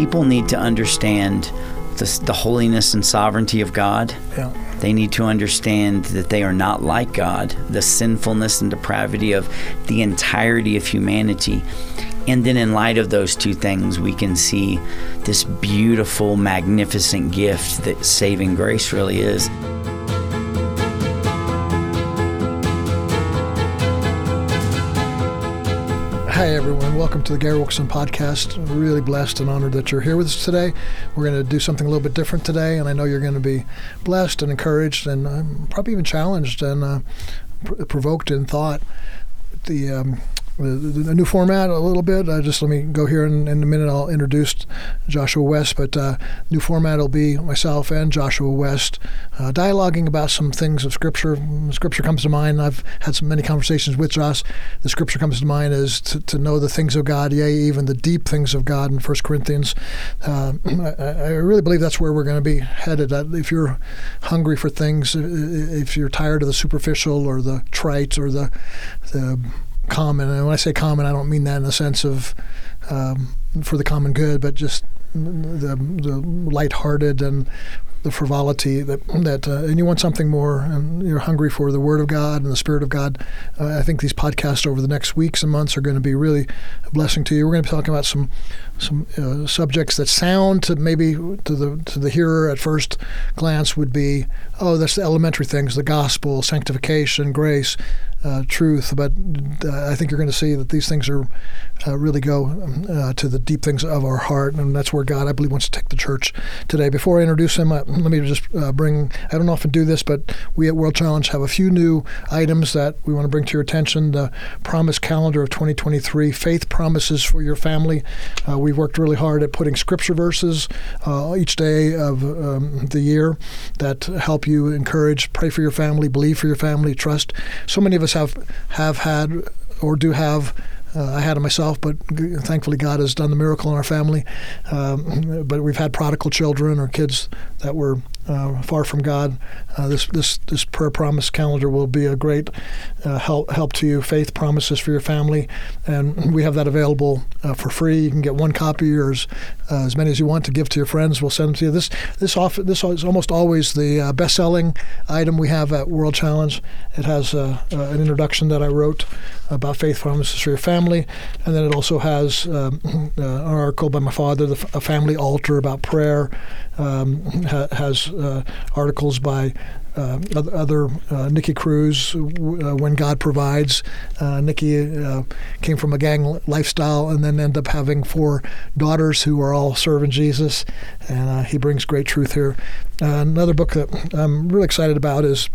people need to understand the, the holiness and sovereignty of God. Yeah. They need to understand that they are not like God, the sinfulness and depravity of the entirety of humanity. And then, in light of those two things, we can see this beautiful, magnificent gift that saving grace really is. Everyone. Welcome to the Gary Wilkerson podcast. Really blessed and honored that you're here with us today. We're going to do something a little bit different today, and I know you're going to be blessed and encouraged and um, probably even challenged and uh, pr- provoked in thought. The um, the, new format a little bit. Uh, just let me go here in, in, a minute. I'll introduce Joshua West, but uh, new format will be myself and Joshua West uh, dialoguing about some things of Scripture. Scripture comes to mind. I've had some many conversations with Josh. The Scripture comes to mind is to, to know the things of God, yea, even the deep things of God in First Corinthians. Uh, I, I, really believe that's where we're going to be headed. If you're hungry for things, if you're tired of the superficial or the trite or the the common. And when I say common, I don't mean that in the sense of um, for the common good, but just the the lighthearted and the frivolity that that uh, and you want something more and you're hungry for the word of God and the spirit of God uh, I think these podcasts over the next weeks and months are going to be really a blessing to you we're going to be talking about some some uh, subjects that sound to maybe to the to the hearer at first glance would be oh that's the elementary things the gospel sanctification grace uh, truth, but uh, I think you're going to see that these things are uh, really go um, uh, to the deep things of our heart, and that's where God, I believe, wants to take the church today. Before I introduce him, uh, let me just bring. I don't often do this, but we at World Challenge have a few new items that we want to bring to your attention. The Promise Calendar of 2023, Faith Promises for Your Family. We've worked really hard at putting scripture verses each day of um, the year that help you encourage, pray for your family, believe for your family, trust. So many of us have have had or do have uh, I had it myself, but thankfully God has done the miracle in our family. Um, but we've had prodigal children or kids that were uh, far from God. Uh, this this this prayer promise calendar will be a great uh, help help to you. Faith promises for your family, and we have that available uh, for free. You can get one copy or as, uh, as many as you want to give to your friends. We'll send them to you. This this off this is almost always the best selling item we have at World Challenge. It has an introduction that I wrote about faith promises for your family, and then it also has um, an article by my father, the, a family altar about prayer. Um, ha- has uh, articles by uh, other uh, Nicky Cruz, uh, When God Provides. Uh, Nicky uh, came from a gang lifestyle and then ended up having four daughters who are all serving Jesus, and he brings great truth here. another book that I'm really excited about is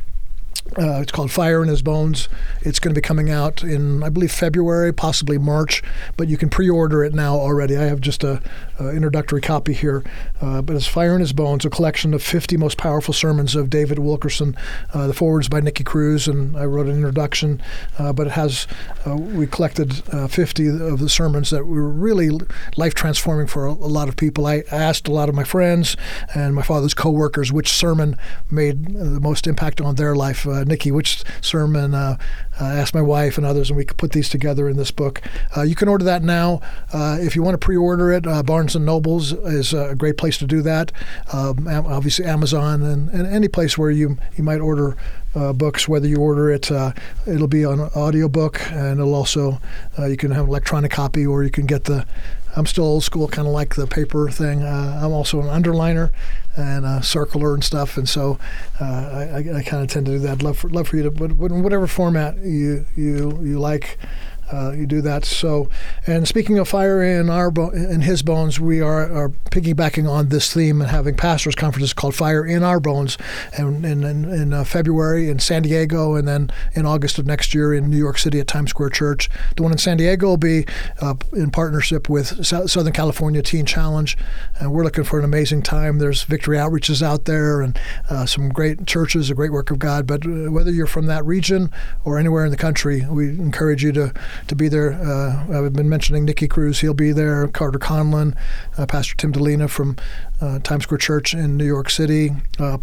uh, it's called Fire in His Bones. It's going to be coming out in, I believe, February, possibly March, but you can pre-order it now already. I have just a, a introductory copy here, uh, but it's Fire in His Bones, a collection of 50 most powerful sermons of David Wilkerson. Uh, the forwards by Nicky Cruz, and I wrote an introduction, uh, but it has uh, we collected uh, 50 of the sermons that were really life transforming for a, a, lot of people. I asked a lot of my friends and my father's coworkers which sermon made the most impact on their life uh, Nicky, which sermon? Uh, uh, asked my wife and others, and we could put these together in this book. Uh, you can order that now. Uh, if you want to pre-order it, Barnes and Nobles is a great place to do that. Um, obviously, Amazon and, and, any place where you you might order uh, books, whether you order it, uh, it'll be on audiobook, and it'll also uh, you can have an electronic copy, or you can get the. I'm still old school, kind of like the paper thing. I'm also an underliner, and a circler and stuff. And so uh, I, I kind of tend to do that. Love for, love for you to, but whatever format you you you like uh, you do that. So, and speaking of fire in our bo- in his bones, we are, are piggybacking on this theme and having pastors' conferences called Fire in Our Bones, and in, in, uh, February in San Diego, and then in August of next year in New York City at Times Square Church. The one in San Diego will be uh, in partnership with so- Southern California Teen Challenge, and we're looking for an amazing time. There's Victory Outreaches out there, and uh, some great churches, a great work of God. But uh, whether you're from that region or anywhere in the country, we encourage you to to be there. Uh, I've been mentioning Nicky Cruz; he'll be there. Carter Conlon, uh, Pastor Tim Dilena from uh, Times Square Church in New York City.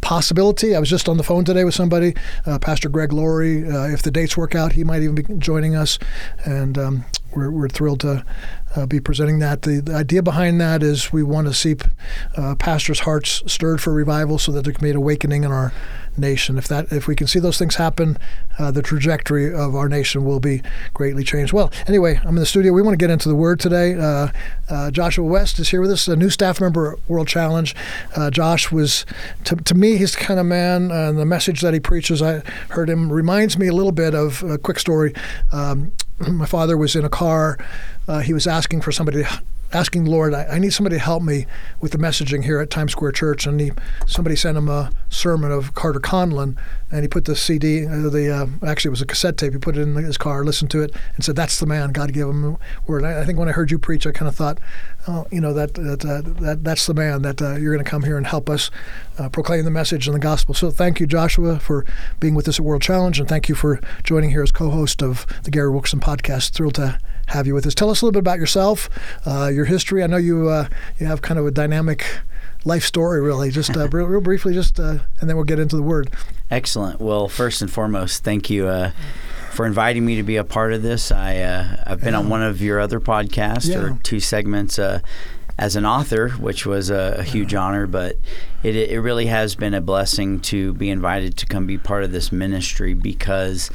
Possibility. I was just on the phone today with somebody, Pastor Greg Laurie. If the dates work out, he might even be joining us. And um, we're, we're thrilled to uh, be presenting that. The, the, idea behind that is we want to see uh, pastors' hearts stirred for revival, so that there can be an awakening in our nation. If that, if we can see those things happen, uh, the trajectory of our nation will be greatly changed. Well, anyway, I'm in the studio. We want to get into the Word today. Uh, uh, Joshua West is here with us, a new staff member at World Challenge. Uh, Josh was, to, to me, he's the kind of man, and the message that he preaches, I heard him reminds me a little bit of a quick story. Um, my father was in a car. Uh, he was asking for somebody to asking the Lord, I, I, need somebody to help me with the messaging here at Times Square Church. And he, somebody sent him a sermon of Carter Conlon, and he put the CD, uh, the uh, actually it was a cassette tape. He put it in his car, listened to it, and said, "That's the man. God gave him word." I, I think when I heard you preach, I kind of thought, oh, you know, that that, uh, that that's the man that uh, you're going to come here and help us uh, proclaim the message and the gospel. So thank you, Joshua, for being with us at World Challenge, and thank you for joining here as co-host of the Gary Wilkerson podcast. Thrilled to have you with us. Tell us a little bit about yourself, uh, your history. I know you uh, you have kind of a dynamic life story, really. Just uh, real, real, briefly, just uh, and then we'll get into the word. Excellent. Well, first and foremost, thank you uh, for inviting me to be a part of this. I uh, I've been yeah. on one of your other podcasts yeah. or two segments as an author, which was a, a huge honor, but it, it really has been a blessing to be invited to come be part of this ministry because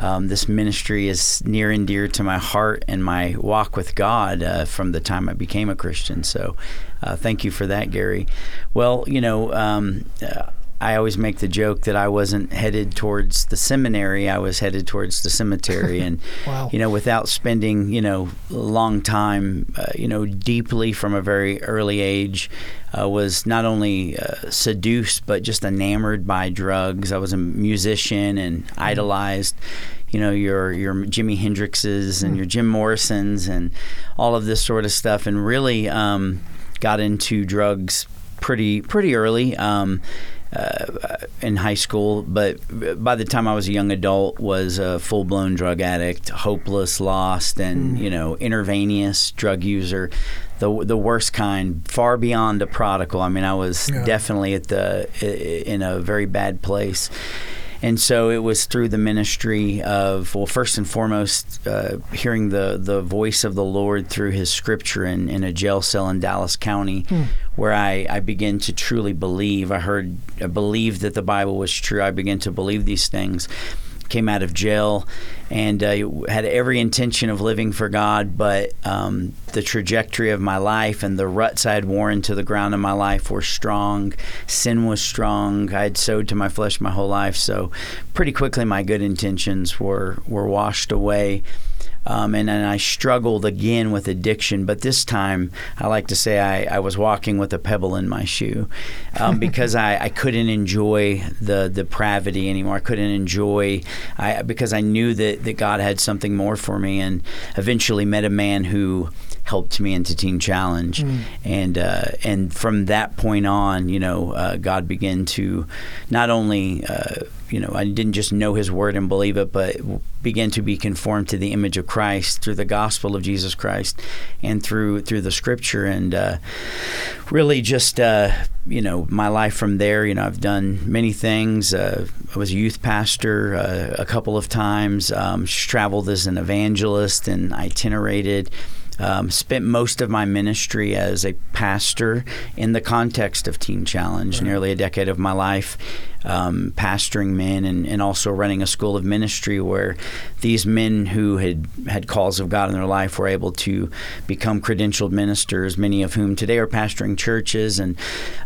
um, this ministry is near and dear to my heart and my walk with God uh, from the time I became a Christian. So, uh, thank you for that, Gary. Well, you know, um, uh, I always make the joke that I wasn't headed towards the seminary; I was headed towards the cemetery. And wow. you know, without spending you know a long time, uh, you know, deeply from a very early age, uh, was not only uh, seduced but just enamored by drugs. I was a musician and mm. idolized you know your your Jimi Hendrixes and mm. your Jim Morrisons and all of this sort of stuff, and really um, got into drugs pretty pretty early. Um, uh, in high school, but by the time I was a young adult, was a full blown drug addict, hopeless, lost, and mm. you know, intravenous drug user, the the worst kind, far beyond a prodigal. I mean, I was yeah. definitely at the in a very bad place. And so it was through the ministry of, well, first and foremost, uh, hearing the, the voice of the Lord through his scripture in, in a jail cell in Dallas County, hmm. where I, I began to truly believe. I heard, I believed that the Bible was true. I began to believe these things came out of jail and uh, had every intention of living for God, but um, the trajectory of my life and the ruts I had worn to the ground in my life were strong. Sin was strong. I had sowed to my flesh my whole life, so pretty quickly my good intentions were were washed away. Um, and then I struggled again with addiction, but this time I like to say I, I was walking with a pebble in my shoe um, because I, I couldn't enjoy the depravity anymore. I couldn't enjoy I, because I knew that, that God had something more for me, and eventually met a man who helped me into Teen Challenge, mm. and uh, and from that point on, you know, uh, God began to not only uh, you know, I didn't just know his word and believe it, but began to be conformed to the image of Christ through the gospel of Jesus Christ and through through the scripture. And uh, really just uh, you know my life from there you know I've done many things. Uh, I was a youth pastor uh, a couple of times um, traveled as an evangelist and itinerated um, spent most of my ministry as a pastor in the context of Teen Challenge, right. nearly a decade of my life um, pastoring men and, and also running a school of ministry where these men who had had calls of God in their life were able to become credentialed ministers, many of whom today are pastoring churches. And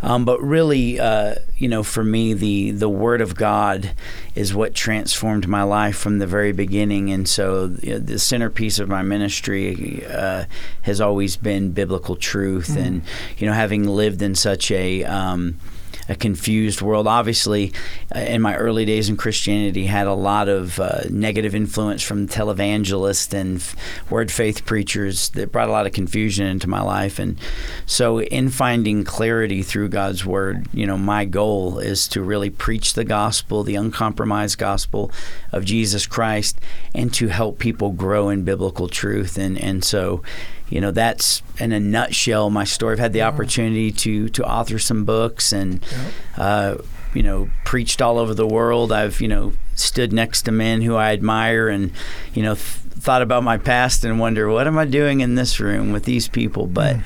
um, but really, uh, you know, for me, the the Word of God is what transformed my life from the very beginning. And so you know, the centerpiece of my ministry uh, has always been biblical truth. Mm. And you know, having lived in such a um, a confused world. Obviously, in my early days in Christianity, had a lot of uh, negative influence from televangelists and f- word faith preachers that brought a lot of confusion into my life. And so, in finding clarity through God's word, you know, my goal is to really preach the gospel, the uncompromised gospel of Jesus Christ, and to help people grow in biblical truth. And and so you know that's in a nutshell my story. I've had the opportunity to to author some books and uh, you know preached all over the world. I've you know stood next to men who I admire and you know. Th- thought about my past and wonder what am I doing in this room with these people, but. Mm.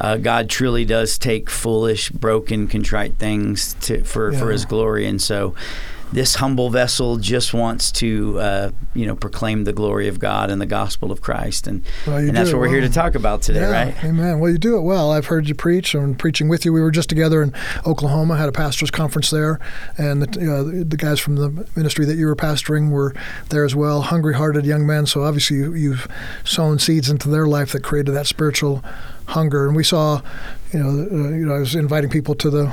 Uh, God truly does take foolish, broken, contrite things to, for, yeah. for His glory, and so this humble vessel just wants to, uh, you know, proclaim the glory of God and the gospel of Christ, and, well, and that's what we're here to talk about today, yeah, right? Amen. Well, you do it well. I've heard you preach. I'm preaching with you. We were just together in Oklahoma, had a pastors' conference there, and the, uh, the guys from the ministry that you were pastoring were there as well. Hungry-hearted young men. So obviously, you, you've sown seeds into their life that created that spiritual hunger. And we saw, you know, uh, you know, I was inviting people to the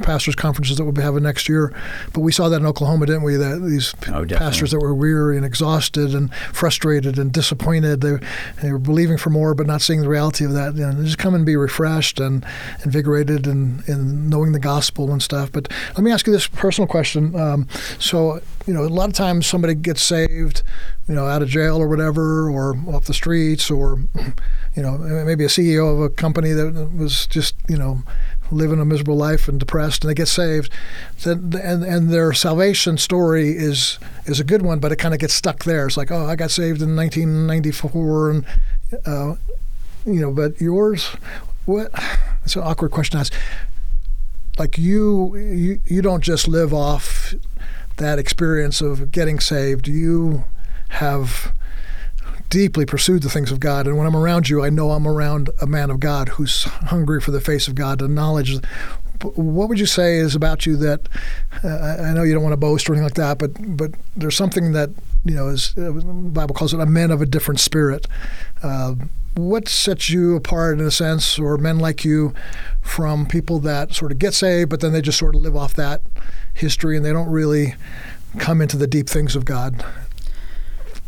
pastors' conferences that we'll be having next year. But we saw that in Oklahoma, didn't we? That these oh, pastors that were weary and exhausted and frustrated and disappointed, they, they were believing for more, but not seeing the reality of that. You know, just come and be refreshed and invigorated and in knowing the gospel and stuff. But let me ask you this personal question. Um, so, you know, a lot of times somebody gets saved, you know, out of jail or whatever, or off the streets, or you know, maybe a CEO of a company that was just, you know, living a miserable life and depressed, and they get saved, then and and their salvation story is is a good one, but it kind of gets stuck there. It's like, oh, I got saved in 1994, and uh, you know, but yours, what? It's an awkward question to ask. Like you, you, you don't just live off that experience of getting saved. You have deeply pursued the things of God. And when I'm around you, I know I'm around a man of God who's hungry for the face of God, and knowledge. What would you say is about you that uh, I know you don't want to boast or anything like that, but but there's something that you know is uh, the Bible calls it a man of a different spirit. Uh, what sets you apart in a sense, or men like you, from people that sort of get saved, but then they just sort of live off that history and they don't really come into the deep things of God?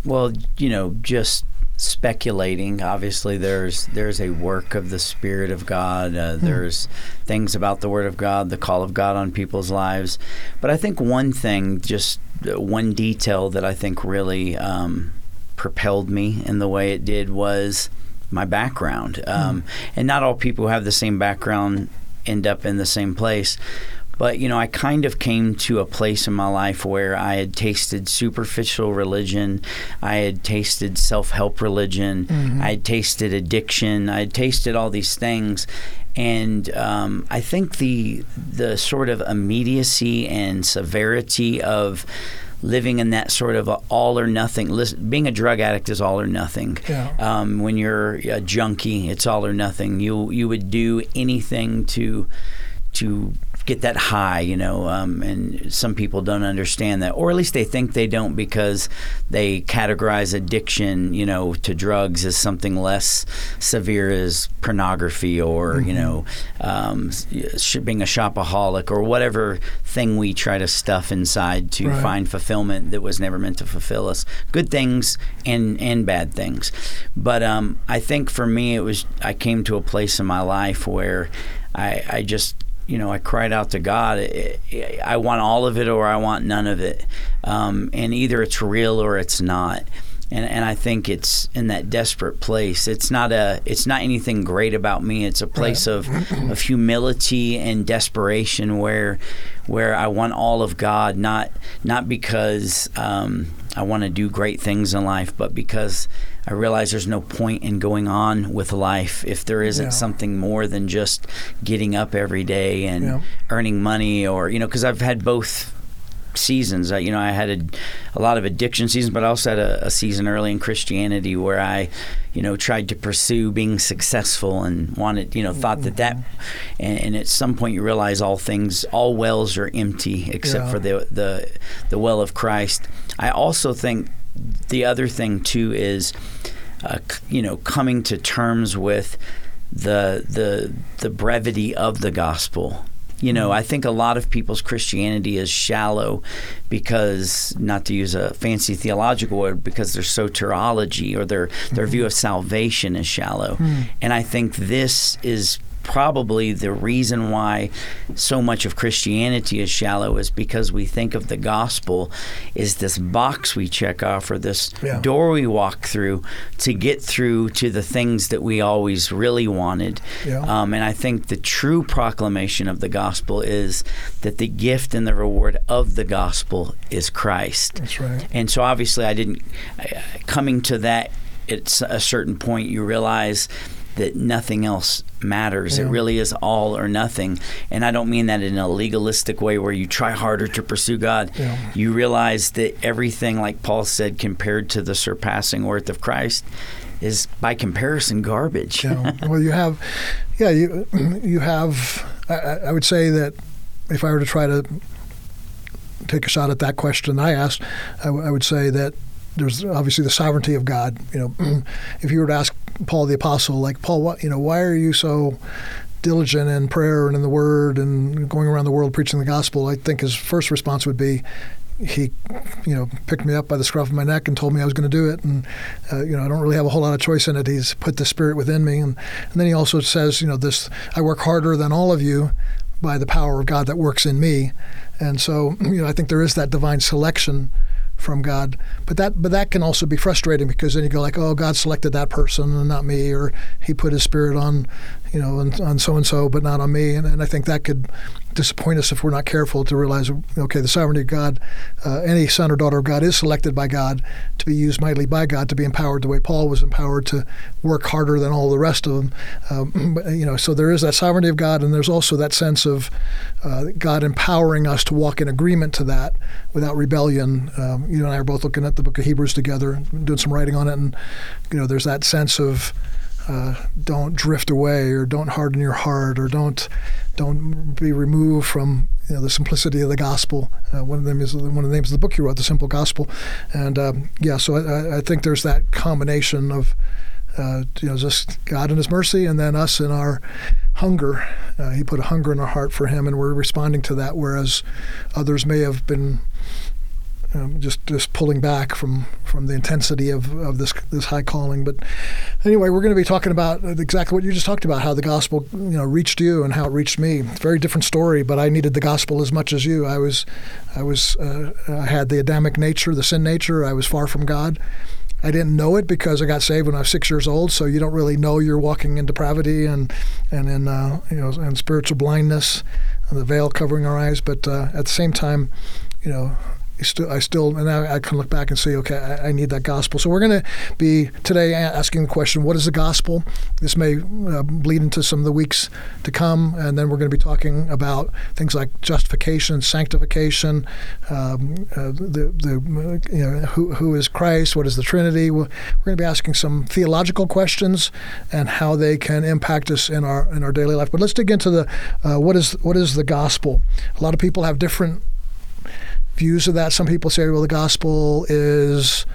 Well, you know, just speculating. Obviously, there's there's a work of the Spirit of God. Uh, hmm. There's things about the Word of God, the call of God on people's lives. But I think one thing, just uh, one detail that I think really um, propelled me in the way it did was my background. Hmm. Um, And not all people who have the same background end up in the same place. But, you know, I kind of came to a place in my life where I had tasted superficial religion. I had tasted self help religion. Mm-hmm. I had tasted addiction. I had tasted all these things. And um, I think the the sort of immediacy and severity of living in that sort of all or nothing. Listen, being a drug addict is all or nothing. Yeah. Um, when you're a junkie, it's all or nothing. You you would do anything to to get that high, you know, um, and some people don't understand that, or at least they think they don't because they categorize addiction, you know, to drugs as something less severe as pornography or, mm-hmm. you know, um, being a shopaholic or whatever thing we try to stuff inside to right. find fulfillment that was never meant to fulfill us. Good things and, and bad things. But um, I think for me, it was, I came to a place in my life where I, I just you know, I cried out to God, I want all of it or I want none of it. Um, and either it's real or it's not. And, and I think it's in that desperate place. It's not a. It's not anything great about me. It's a place of, of humility and desperation, where where I want all of God, not not because um, I want to do great things in life, but because I realize there's no point in going on with life if there isn't yeah. something more than just getting up every day and yeah. earning money or you know because I've had both seasons. I, you know, I had a, a, lot of addiction seasons, but I also had a, a, season early in Christianity where I, you know, tried to pursue being successful and wanted, you know, thought that that, mm-hmm. and, and at some point you realize all things, all wells are empty except yeah. for the the the well of Christ. I also think the other thing too is, uh, you know, coming to terms with the the the brevity of the gospel. You know, mm-hmm. I think a lot of people's Christianity is shallow because, not to use a fancy theological word, because their soteriology or their their mm-hmm. view of salvation is shallow. Mm. And I think this is probably the reason why so much of Christianity is shallow is because we think of the gospel is this box we check off or this Yeah. door we walk through to get through to the things that we always really wanted. Yeah. Um, and I think the true proclamation of the gospel is that the gift and the reward of the gospel is Christ. That's right. And so obviously, I didn't. Coming to that, at a certain point, you realize that nothing else matters. It really is all or nothing. And I don't mean that in a legalistic way where you try harder to pursue God. Yeah. You realize that everything, like Paul said, compared to the surpassing worth of Christ, is by comparison garbage. Yeah. well, you have, yeah, you you have. I, I I would say that if I were to try to take a shot at that question I asked, I, w- I would say that there's obviously the sovereignty of God. You know, if you were to ask Paul the apostle, like Paul, what you know, why are you so diligent in prayer and in the Word and going around the world preaching the gospel? I think his first response would be. He, you know, picked me up by the scruff of my neck and told me I was going to do it, and uh, you know, I don't really have a whole lot of choice in it. He's put the Spirit within me, and, and then he also says, you know, this I work harder than all of you by the power of God that works in me, and so you know, I think there is that divine selection from God, but that but that can also be frustrating because then you go like, oh, God selected that person and not me, or He put His Spirit on, you know, on, so and so, but not on me, and, and I think that could disappoint us if we're not careful to realize, okay, the sovereignty of God, uh, any son or daughter of God is selected by God to be used mightily by God to be empowered the way Paul was empowered to work harder than all the rest of them. Um, you know, so there is that sovereignty of God, and there's also that sense of uh, God empowering us to walk in agreement to that without rebellion. Um, you and I are both looking at the Book of Hebrews together, doing some writing on it, and you know, there's that sense of uh, don't drift away or don't harden your heart or don't don't be removed from you know, the simplicity of the gospel. Uh, one of them is one of the names of the book you wrote, the simple gospel, and um, yeah. So I, I think there's that combination of uh, you know just God and His mercy, and then us in our hunger. Uh, he put a hunger in our heart for Him, and we're responding to that, whereas others may have been um, just just pulling back from from the intensity of, of this this high calling. But anyway, we're going to be talking about exactly what you just talked about, how the gospel you know reached you and how it reached me. It's a very different story, but I needed the gospel as much as you. I was I was uh, I had the Adamic nature, the sin nature. I was far from God. I didn't know it because I got saved when I was six years old. So you don't really know you're walking in depravity and and in uh, you know and spiritual blindness, and the veil covering our eyes. But uh, at the same time, you know, still, I still, and I, I, can look back and say, okay, I, I need that gospel. So we're going to be today asking the question, what is the gospel? This may uh, bleed into some of the weeks to come, and then we're going to be talking about things like justification, sanctification, um, uh, the, the you know, who, who is Christ, what is the Trinity. We're, we're going to be asking some theological questions and how they can impact us in our in our daily life. But let's dig into the uh, what is what is the gospel. A lot of people have different views of that. Some people say, well, the gospel is,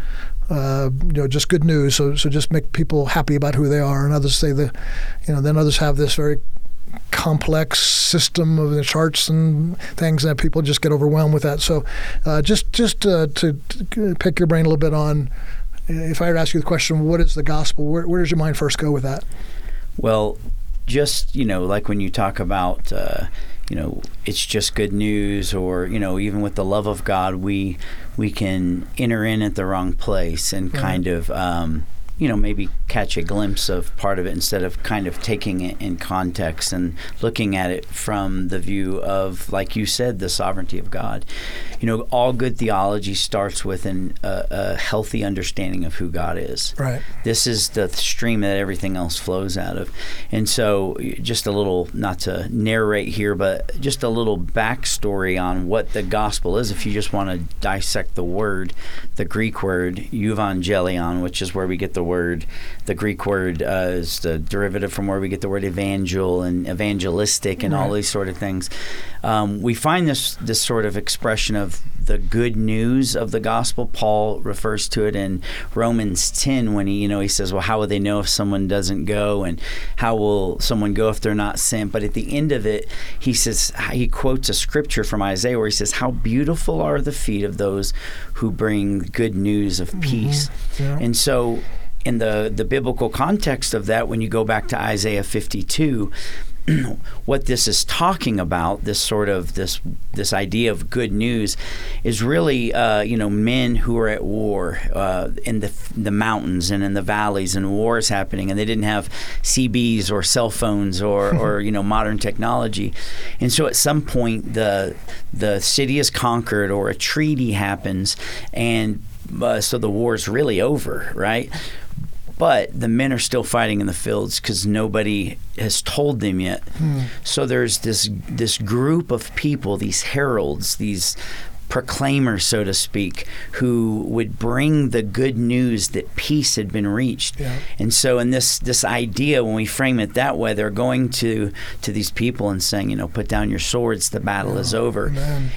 uh, you know, just good news. So, so just make people happy about who they are. And others say that, you know, then others have this very complex system of the charts and things that people just get overwhelmed with that. So, uh, just just uh, to, to pick your brain a little bit on, if I were to ask you the question, what is the gospel? Where, where does your mind first go with that? Well, just you know, like when you talk about uh, you know it's just good news or you know even with the love of god we we can enter in at the wrong place and Right. kind of um, you know maybe catch a glimpse of part of it instead of kind of taking it in context and looking at it from the view of like you said the sovereignty of god you know all good theology starts with an, a, a healthy understanding of who god is Right. this is the stream that everything else flows out of. And so, just a little, not to narrate here, but just a little backstory on what the gospel is. If you just want to dissect the word, the Greek word evangelion, which is where we get the word, the Greek word uh, is the derivative from where we get the word evangel and evangelistic and all these sort of things. Um, we find this this sort of expression of the good news of the gospel. Paul refers to it in Romans 10 when he, you know, he says, "Well, how will they know if someone doesn't go, and how will someone go if they're not sent?" But at the end of it, he says he quotes a scripture from Isaiah where he says, "How beautiful are the feet of those who bring good news of peace." Yeah. And so, in the the biblical context of that, when you go back to Isaiah 52, what this is talking about, this sort of this this idea of good news, is really uh, you know men who are at war uh, in the the mountains and in the valleys, and wars happening, and they didn't have CBs or cell phones or or you know modern technology, and so at some point the the city is conquered or a treaty happens, and uh, so the war is really over, right? But the men are still fighting in the fields because nobody has told them yet. Hmm. So there's this this group of people, these heralds, these proclaimer, so to speak, who would bring the good news that peace had been reached. Yeah. And so, in this this idea, when we frame it that way, they're going to to these people and saying, you know, put down your swords, the battle yeah. is over.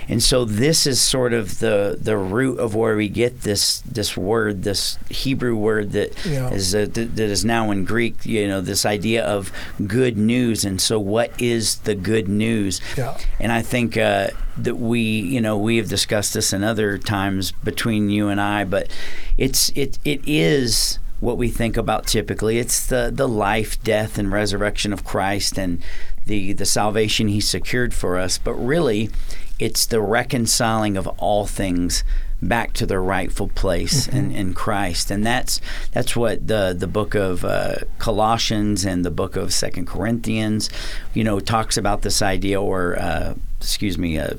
And so, this is sort of the the root of where we get this this word, this Hebrew word that yeah. is uh, th- that is now in Greek. You know, this idea of good news. And so, what is the good news? And I think uh, that we, you know, we have discussed this in other times between you and I, but it's it it is what we think about typically. It's the the life, death, and resurrection of Christ and the the salvation He secured for us. But really, it's the reconciling of all things back to their rightful place mm-hmm. in, in Christ, and that's that's what the the book of uh, Colossians and the book of Second Corinthians, you know, talks about this idea, or uh, excuse me. Uh,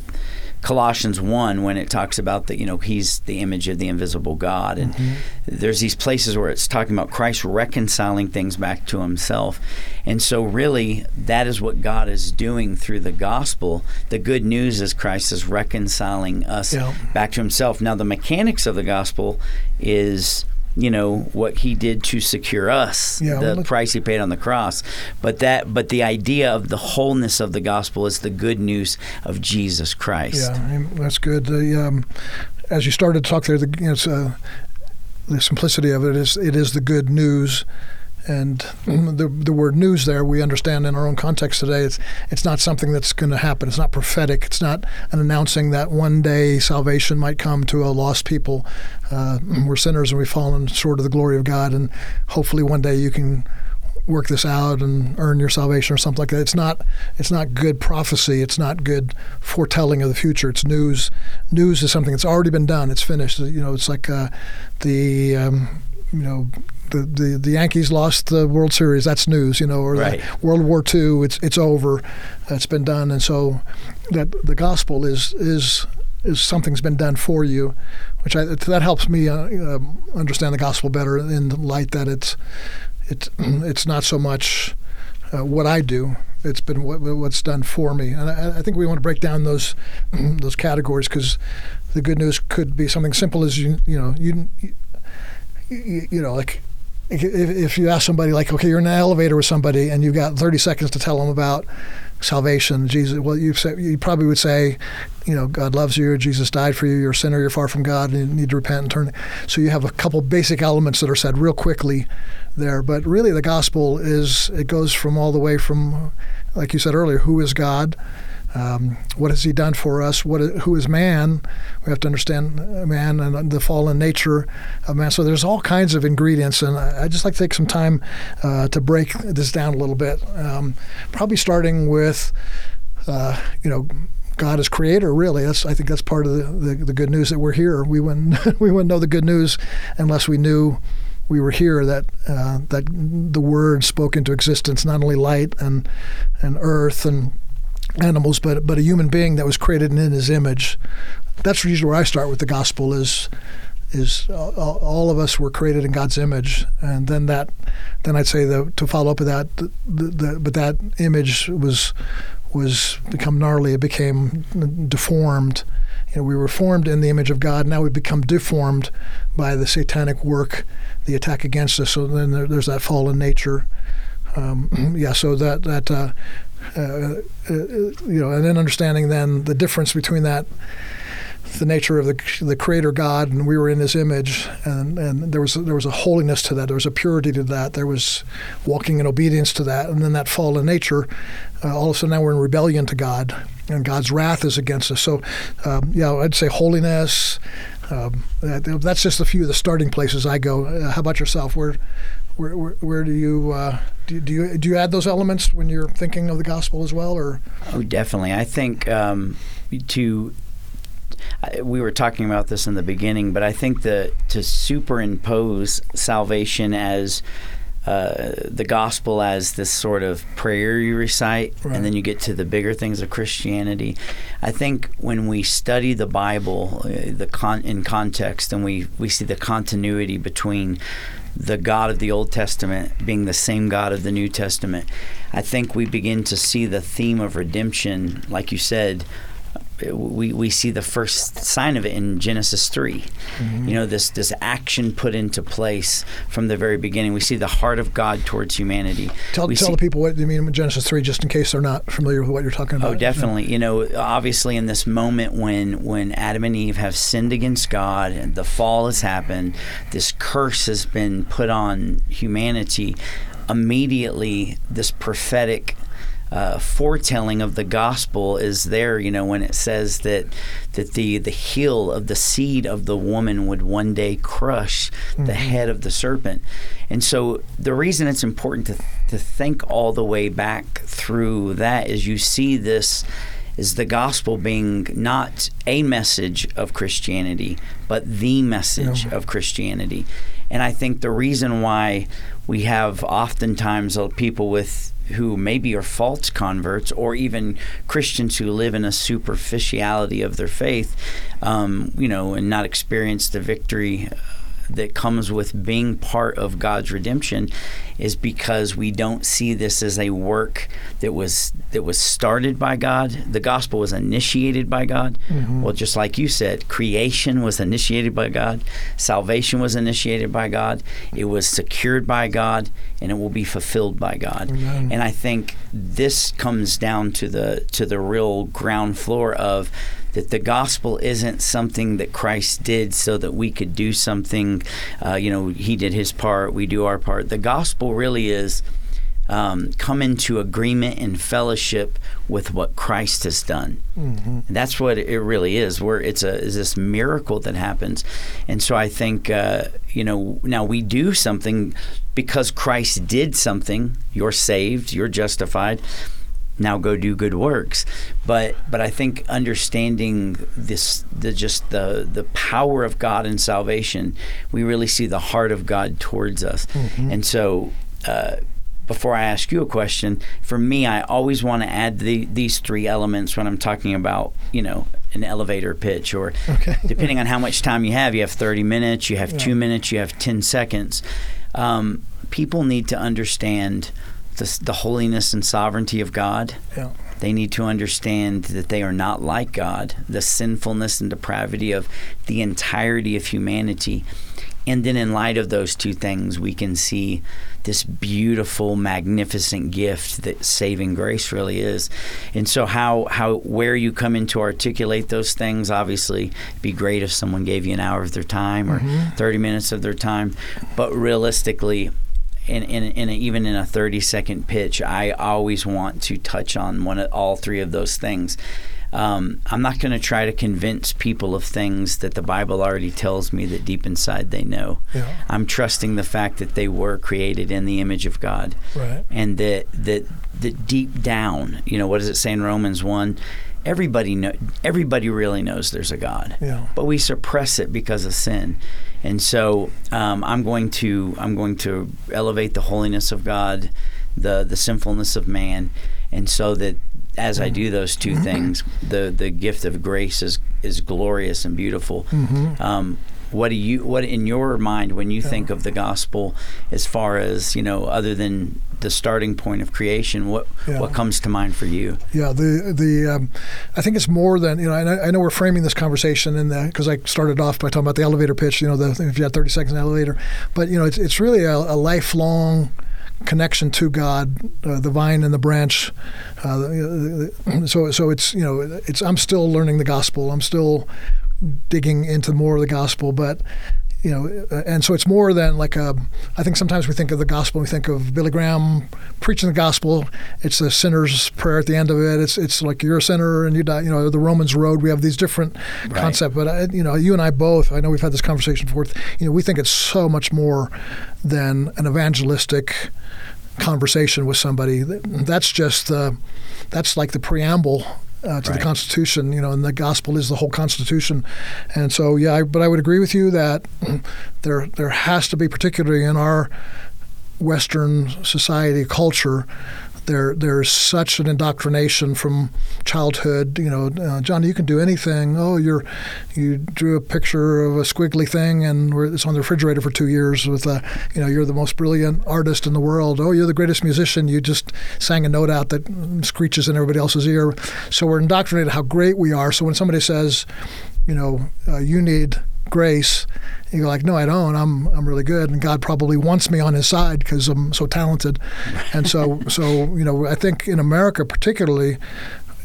Colossians 1 when it talks about that you know he's the image of the invisible God and mm-hmm. there's these places where it's talking about Christ reconciling things back to himself and so really that is what God is doing through the gospel the good news is Christ is reconciling us yeah. back to himself now the mechanics of the gospel is you know what he did to secure us yeah, the well, price he paid on the cross. But that but the idea of the wholeness of the gospel is the good news of jesus christ. Yeah that's good. The, um, as you started to talk there the, you know, uh, the simplicity of it is it is the good news and the the word news there we understand in our own context today it's it's not something that's going to happen it's not prophetic it's not an announcing that one day salvation might come to a lost people uh, we're sinners and we've fallen short of the glory of God and hopefully one day you can work this out and earn your salvation or something like that. It's not it's not good prophecy. It's not good foretelling of the future. It's news. News is something that's already been done. It's finished. You know, it's like uh, the um, you know the, the, the Yankees lost the World Series. That's news, you know, or right. World War II. It's it's over. That's been done, and so that the gospel is is is something's been done for you, which I, that helps me uh, uh, understand the gospel better in the light that it's it's it's not so much uh, what I do. It's been what, what's done for me, and I, I, think we want to break down those those categories because the good news could be something simple as you you know you you, you know like if, you ask somebody like, okay, you're in an elevator with somebody and you've got 30 seconds to tell them about salvation, Jesus, well, you you probably would say, you know, God loves you, Jesus died for you, you're a sinner, you're far from God, and you need to repent and turn. So you have a couple basic elements that are said real quickly there, but really the gospel is it goes from all the way from, like you said earlier, who is God um, what has He done for us? What who is man? We have to understand man and the fallen nature of man. So there's all kinds of ingredients, and I, I just like to take some time uh, to break this down a little bit. Um, probably starting with, uh, you know. God as creator, really. That's I think that's part of the, the, the good news that we're here. We wouldn't we wouldn't know the good news unless we knew we were here that uh, that the Word spoke into existence not only light and and earth and animals, but but a human being that was created in His image. That's usually where I start with the gospel. Is is all, of us were created in God's image, and then that, then I'd say the, to follow up with that, the, the, but that image was was become gnarly. It became deformed. You know, we were formed in the image of God. Now we've become deformed by the satanic work, the attack against us. So then there, there's that fallen nature. Um, yeah. So that that uh, uh, uh, you know, and then understanding then the difference between that, the nature of the the Creator God, and we were in His image, and, and there was there was a holiness to that, there was a purity to that, there was walking in obedience to that, and then that fallen nature, uh, all of a sudden now we're in rebellion to God, and God's wrath is against us. So, um, yeah, I'd say holiness. Um, that's just a few of the starting places I go. Uh, how about yourself? Where where, where, where do you, uh, do, do you do you add those elements when you're thinking of the gospel as well, or? Oh, definitely. I think um, to we were talking about this in the beginning, but I think that to superimpose salvation as uh, the gospel as this sort of prayer you recite, right. and then you get to the bigger things of Christianity. I think when we study the Bible, uh, the con- in context, and we we see the continuity between the God of the Old Testament being the same God of the New Testament, I think we begin to see the theme of redemption, like you said, we, we see the first sign of it in Genesis 3. Mm-hmm. You know, this, this action put into place from the very beginning. We see the heart of God towards humanity. Tell, tell see, the people what you mean in Genesis 3, just in case they're not familiar with what you're talking about. Oh, definitely. You know, obviously, in this moment when, when Adam and Eve have sinned against God and the fall has happened, this curse has been put on humanity, immediately this prophetic uh, foretelling of the gospel is there. You know, when it says that that the the heel of the seed of the woman would one day crush mm-hmm. the head of the serpent, and so the reason it's important to to think all the way back through that is you see this is the gospel being not a message of Christianity, but the message of Christianity. And I think the reason why we have oftentimes people with who maybe are false converts or even Christians who live in a superficiality of their faith, um, you know, and not experience the victory that comes with being part of God's redemption is because we don't see this as a work that was that was started by God. The gospel was initiated by God. Mm-hmm. Well, just like you said, creation was initiated by God, salvation was initiated by God, it was secured by God, and it will be fulfilled by God. Amen. And I think this comes down to the to the real ground floor of that the gospel isn't something that Christ did so that we could do something. Uh, you know, He did His part, we do our part. The gospel really is. Um, come into agreement and fellowship with what Christ has done. Mm-hmm. that's what it really is. Where it's a is this miracle that happens, and so I think uh, you know now we do something because Christ did something. You're saved. You're justified now go do good works but but i think understanding this the just the the power of god in salvation we really see the heart of god towards us mm-hmm. and so uh, before I ask you a question, for me, I always want to add the, these three elements when I'm talking about, you know, an elevator pitch, or okay. depending on how much time you have, you have 30 minutes, you have yeah. two minutes, you have 10 seconds. Um, people need to understand the, the holiness and sovereignty of God. Yeah. They need to understand that they are not like God, the sinfulness and depravity of the entirety of humanity. And then, in light of those two things, we can see this beautiful, magnificent gift that saving grace really is. And so, how, how where you come in to articulate those things, obviously, it'd be great if someone gave you an hour of their time or mm-hmm. 30 minutes of their time. But realistically, in, in, in a, even in a 30 second pitch, I always want to touch on one of all three of those things. Um, I'm not going to try to convince people of things that the Bible already tells me that deep inside they know. Yeah. I'm trusting the fact that they were created in the image of God, right. and that that that deep down, you know, what does it say in Romans one? Everybody know, everybody really knows there's a God, yeah. but we suppress it because of sin. And so um, I'm going to I'm going to elevate the holiness of God, the the sinfulness of man, and so that as I do those two mm-hmm. things, the the gift of grace is is glorious and beautiful. Mm-hmm. Um, what do you what in your mind when you yeah. think of the gospel as far as you know other than the starting point of creation what yeah. what comes to mind for you yeah the the um, I think it's more than you know I, I know we're framing this conversation in the because I started off by talking about the elevator pitch you know the if you had 30 seconds in the elevator but you know it's, it's really a, a lifelong connection to God, uh, the vine and the branch. Uh, so, so it's you know, it's I'm still learning the gospel. I'm still digging into more of the gospel, but you know, uh, and so it's more than like a. I think sometimes we think of the gospel, we think of Billy Graham preaching the gospel. It's the sinner's prayer at the end of it. It's it's like you're a sinner and you die. You know, the Romans road. We have these different right. concepts, but I, you know, you and I both. I know we've had this conversation before. You know, we think it's so much more than an evangelistic conversation with somebody. That's just the. That's like the preamble uh, to right. the Constitution, you know, and the gospel is the whole Constitution. And so, yeah, I, but I would agree with you that there there has to be, particularly in our Western society culture, there there's such an indoctrination from childhood. You know, uh, Johnny, you can do anything. Oh, you're you drew a picture of a squiggly thing and it's on the refrigerator for two years with a, you know, you're the most brilliant artist in the world. Oh, you're the greatest musician. You just sang a note out that screeches in everybody else's ear. So we're indoctrinated how great we are. So when somebody says, you know, uh, you need grace. You go like, no, I don't. I'm I'm really good, and God probably wants me on His side because I'm so talented. And so so you know, I think in America particularly,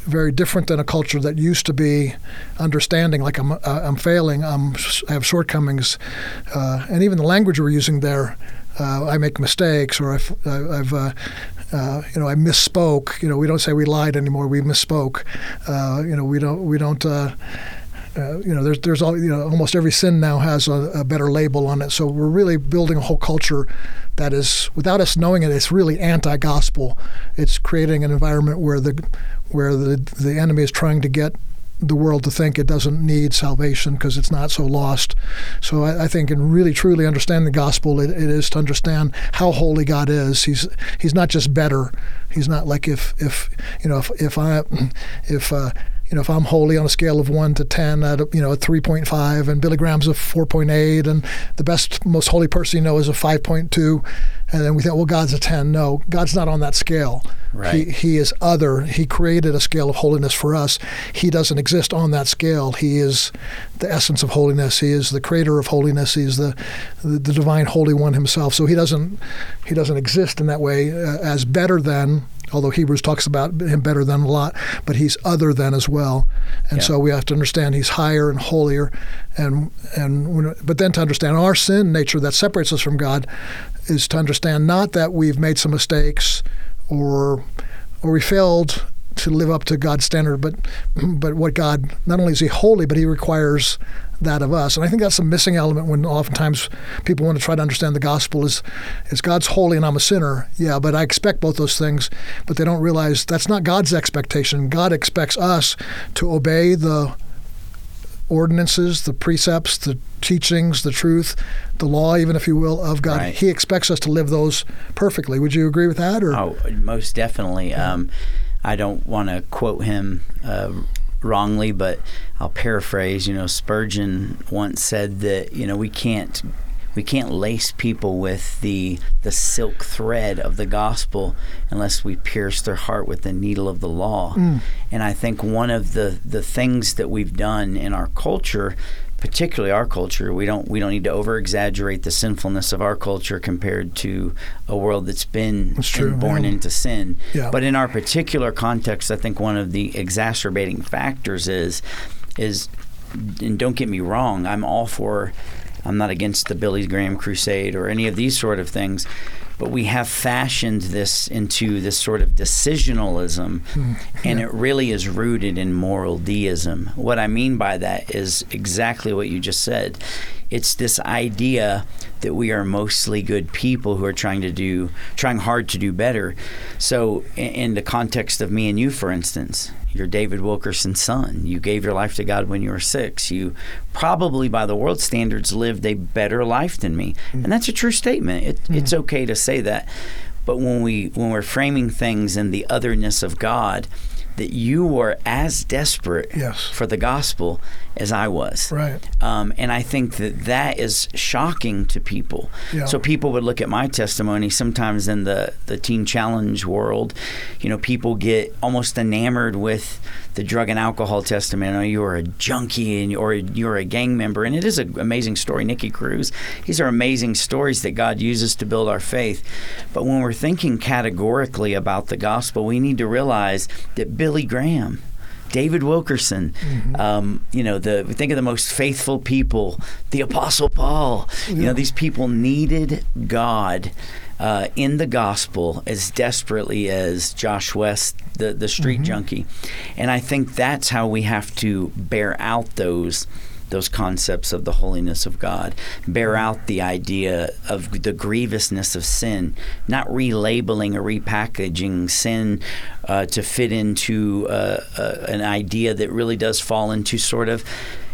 very different than a culture that used to be understanding. Like I'm uh, I'm failing. I'm I have shortcomings, uh, and even the language we're using there. Uh, I make mistakes, or I've, I've uh, uh, you know, I misspoke. You know, we don't say we lied anymore. We misspoke. Uh, you know, we don't we don't uh, you know, there's there's all you know, almost every sin now has a, a, better label on it. So we're really building a whole culture that is, without us knowing it, it's really anti-gospel. It's creating an environment where the where the the enemy is trying to get the world to think it doesn't need salvation because it's not so lost. So I, I, think in really truly understanding the gospel, it, it is to understand how holy God is. He's he's not just better. He's not like if if you know if if I if uh, you know, if I'm holy on a scale of one to ten, at a, you know, a three point five, and Billy Graham's a four point eight, and the best, most holy person you know is a five point two, and then we think, well, God's a ten. No, God's not on that scale. Right. He he is other. He created a scale of holiness for us. He doesn't exist on that scale. He is the essence of holiness. He is the creator of holiness. He is the the, the divine Holy One himself. So he doesn't he doesn't exist in that way uh, as better than although Hebrews talks about him better than a lot, but he's other than as well. And yeah. so we have to understand he's higher and holier. And, and when, but then to understand our sin nature that separates us from God is to understand not that we've made some mistakes or, or we failed to live up to God's standard, but but what God not only is He holy, but He requires that of us. And I think that's a missing element when oftentimes people want to try to understand the gospel is is God's holy and I'm a sinner. Yeah, but I expect both those things, but they don't realize that's not God's expectation. God expects us to obey the ordinances, the precepts, the teachings, the truth, the law, even if you will, of God. Right. He expects us to live those perfectly. Would you agree with that? Or oh, most definitely. Yeah. Um, I don't want to quote him uh, wrongly, but I'll paraphrase. You know, Spurgeon once said that you know we can't we can't lace people with the the silk thread of the gospel unless we pierce their heart with the needle of the law. Mm. And I think one of the the things that we've done in our culture particularly our culture, we don't we don't need to over exaggerate the sinfulness of our culture compared to a world that's been, true, born yeah. into sin. Yeah. But in our particular context, I think one of the exacerbating factors is is and don't get me wrong, I'm all for I'm not against the Billy Graham crusade or any of these sort of things but we have fashioned this into this sort of decisionalism, mm, yeah. and it really is rooted in moral deism. What I mean by that is exactly what you just said. It's this idea that we are mostly good people who are trying to do, trying hard to do better. So, in the context of me and you, for instance, you're David Wilkerson's son. You gave your life to God when you were six. You probably, by the world standards, lived a better life than me, mm. and that's a true statement. It. It's okay to say that, but when we when we're framing things in the otherness of God, that you were as desperate yes. for the gospel as I was. Right. Um, and I think that that is shocking to people. Yeah. So people would look at my testimony sometimes in the, the teen challenge world. You know, people get almost enamored with the drug and alcohol testimony. Oh, you're a junkie and or you're a gang member. And it is an amazing story. Nicky Cruz, these are amazing stories that God uses to build our faith. But when we're thinking categorically about the gospel, we need to realize that Billy Graham David Wilkerson. Mm-hmm. Um, you know, the we think of the most faithful people, the Apostle Paul. You know, these people needed God. Uh, in the gospel, as desperately as Josh West, the, the street junkie. And I think that's how we have to bear out those those concepts of the holiness of God, bear out the idea of the grievousness of sin, not relabeling or repackaging sin uh, to fit into uh, uh, an idea that really does fall into sort of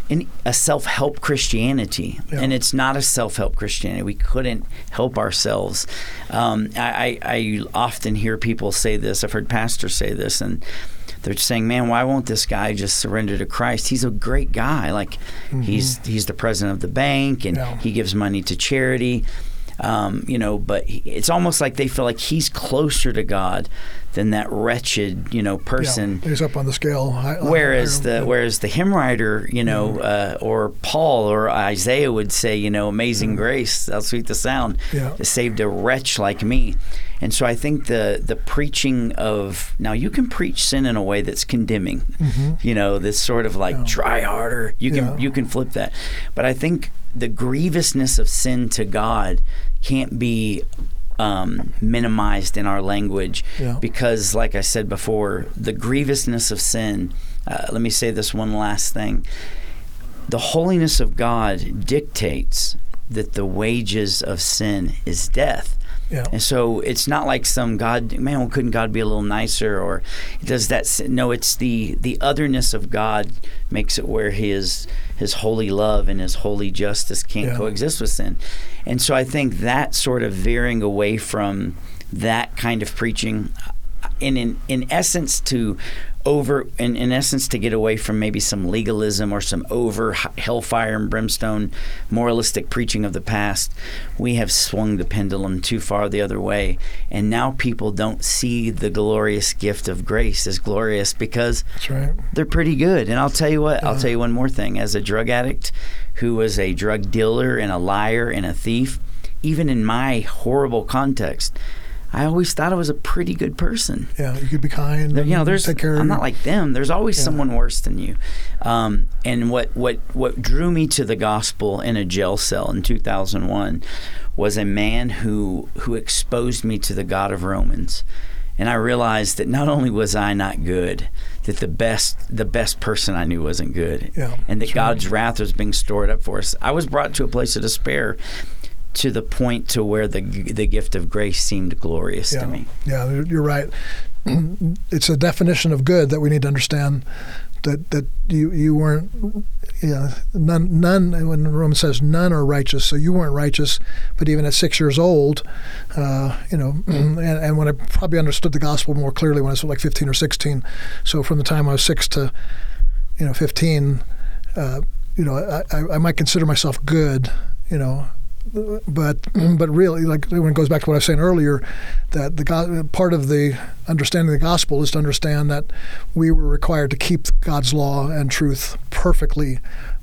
in a self-help Christianity, Yeah. and it's not a self-help Christianity. We couldn't help ourselves. Um, I, I, I often hear people say this. I've heard pastors say this, and they're saying, "Man, why won't this guy just surrender to Christ? He's a great guy. Like he's he's the president of the bank, and Yeah. he gives money to charity." Um, you know, but he, it's almost like they feel like he's closer to God than that wretched, you know, person. Yeah, he's up on the scale. I- Whereas the yeah. whereas the hymn writer, you know, uh, or Paul or Isaiah would say, you know, "Amazing Grace, how sweet the sound, Yeah. saved a wretch like me." And so I think the the preaching of now you can preach sin in a way that's condemning, you know, this sort of like Mm-hmm. Yeah. try harder. You can you can flip that, but I think the grievousness of sin to God can't be um, minimized in our language Yeah. because, like I said before, the grievousness of sin. Uh, let me say this one last thing: the holiness of God dictates that the wages of sin is death. Yeah. And so it's not like some God, man, well, couldn't God be a little nicer? Or does that, no, it's the, the otherness of God makes it where his, his holy love and his holy justice can't Yeah. coexist with sin. And so I think that sort of veering away from that kind of preaching, in, in, in essence, to over in, in essence to get away from maybe some legalism or some over hellfire and brimstone moralistic preaching of the past we have swung the pendulum too far the other way. And now people don't see the glorious gift of grace as glorious because That's right. they're pretty good. And i'll tell you what i'll tell you one more thing. As a drug addict who was a drug dealer and a liar and a thief even in my horrible context i always thought i was a pretty good person Yeah, you could be kind. there- you know, there's. take care I'm not like them. There's always Yeah. someone worse than you. Um, and what what what drew me to the gospel in a jail cell in 2001 was a man who who exposed me to the God of Romans. And I realized that not only was I not good, that the best the best person I knew wasn't good, Yeah, and that that's right. God's wrath was being stored up for us. I was brought to a place of despair, to the point to where the the gift of grace seemed glorious yeah. to me. Yeah, you're right. it's a definition of good that we need to understand. That that you you weren't, yeah, none none. When Romans says none are righteous, so you weren't righteous. But even at six years old, uh, you know, and, and when I probably understood the gospel more clearly when I was like 15 or 16. So from the time I was six to, you know, 15, uh, you know, I, I, I might consider myself good, you know, but but really, like when it goes back to what I was saying earlier, that the part of the understanding the gospel is to understand that we were required to keep God's law and truth perfectly,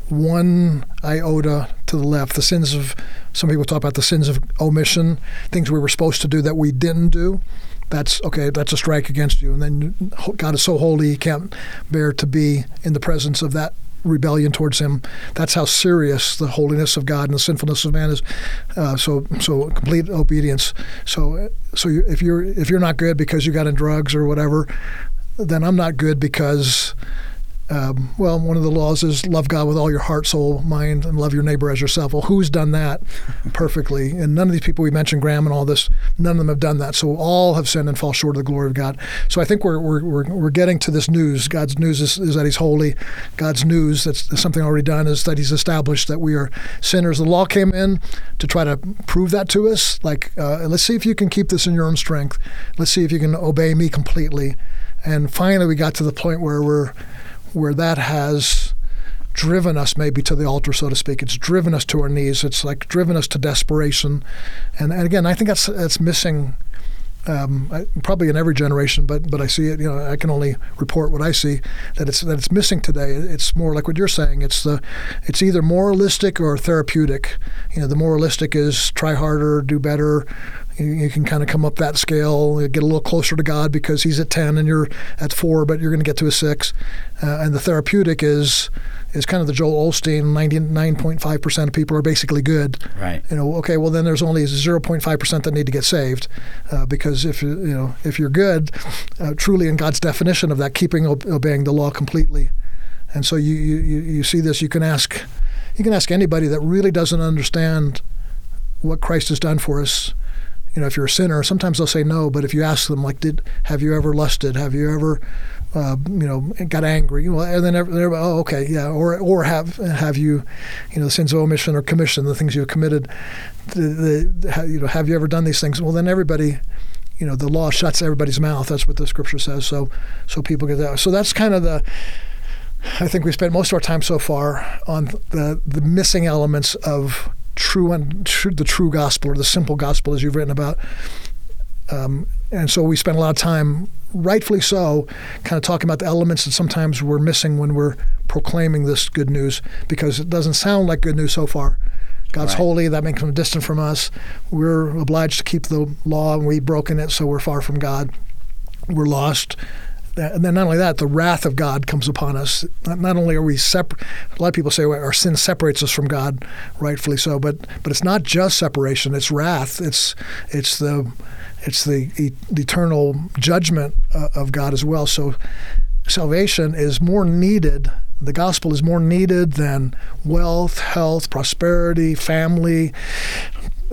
one iota to the left. The sins of some people talk about the sins of omission, things we were supposed to do that we didn't do. That's okay. That's a strike against you. And then God is so holy, He can't bear to be in the presence of that rebellion towards him. That's how serious the holiness of God and the sinfulness of man is. Uh, so, so complete obedience. So, so if you're if you're not good because you got in drugs or whatever, then I'm not good because. Um, well, one of the laws is love God with all your heart, soul, mind, and love your neighbor as yourself. Well, who's done that perfectly? And none of these people we mentioned, Graham and all this, none of them have done that. So all have sinned and fall short of the glory of God. So I think we're we're, we're, we're getting to this news. God's news is, is that He's holy. God's news that's something already done is that He's established that we are sinners. The law came in to try to prove that to us. Like, uh, let's see if you can keep this in your own strength. Let's see if you can obey me completely. And finally, we got to the point where we're where that has driven us maybe to the altar, so to speak. It's driven us to our knees. It's like driven us to desperation. And, and again, I think that's that's missing um, I, probably in every generation, but but I see it. You know, I can only report what I see that it's that it's missing today. It's more like what you're saying. It's the it's either moralistic or therapeutic. You know, the moralistic is try harder, do better. You, can kind of come up that scale, get a little closer to God because He's at ten and you're at four, but you're going to get to a six. Uh, and the therapeutic is is kind of the Joel Osteen. 99.5% of people are basically good. Right. You know, okay, well then there's only 0.5% that need to get saved uh, because if you you know if you're good, uh, truly in God's definition of that, keeping obeying the law completely, and so you, you you see this, you can ask you can ask anybody that really doesn't understand what Christ has done for us you know, if you're a sinner, sometimes they'll say no. But if you ask them, like, did have you ever lusted? Have you ever, uh, you know, got angry? Well, and then they're, oh, okay, yeah. Or or have have you, you know, the sins of omission or commission, the things you've committed, the, the, you know, have you ever done these things? Well, then everybody, you know, the law shuts everybody's mouth. That's what the scripture says. So so people get that. So that's kind of the. I think we spent most of our time so far on the the missing elements of true and true, the true gospel or the simple gospel as you've written about. Um, and so we spend a lot of time, rightfully so, kind of talking about the elements that sometimes we're missing when we're proclaiming this good news because it doesn't sound like good news so far. God's right. holy, that makes him distant from us. We're obliged to keep the law and we've broken it, so we're far from God. We're lost and then not only that, the wrath of God comes upon us. Not, not only are we separate, a lot of people say well, our sin separates us from God, rightfully so, but but it's not just separation; it's wrath. It's it's the it's the, the eternal judgment uh, of God as well. So salvation is more needed. The gospel is more needed than wealth, health, prosperity, family,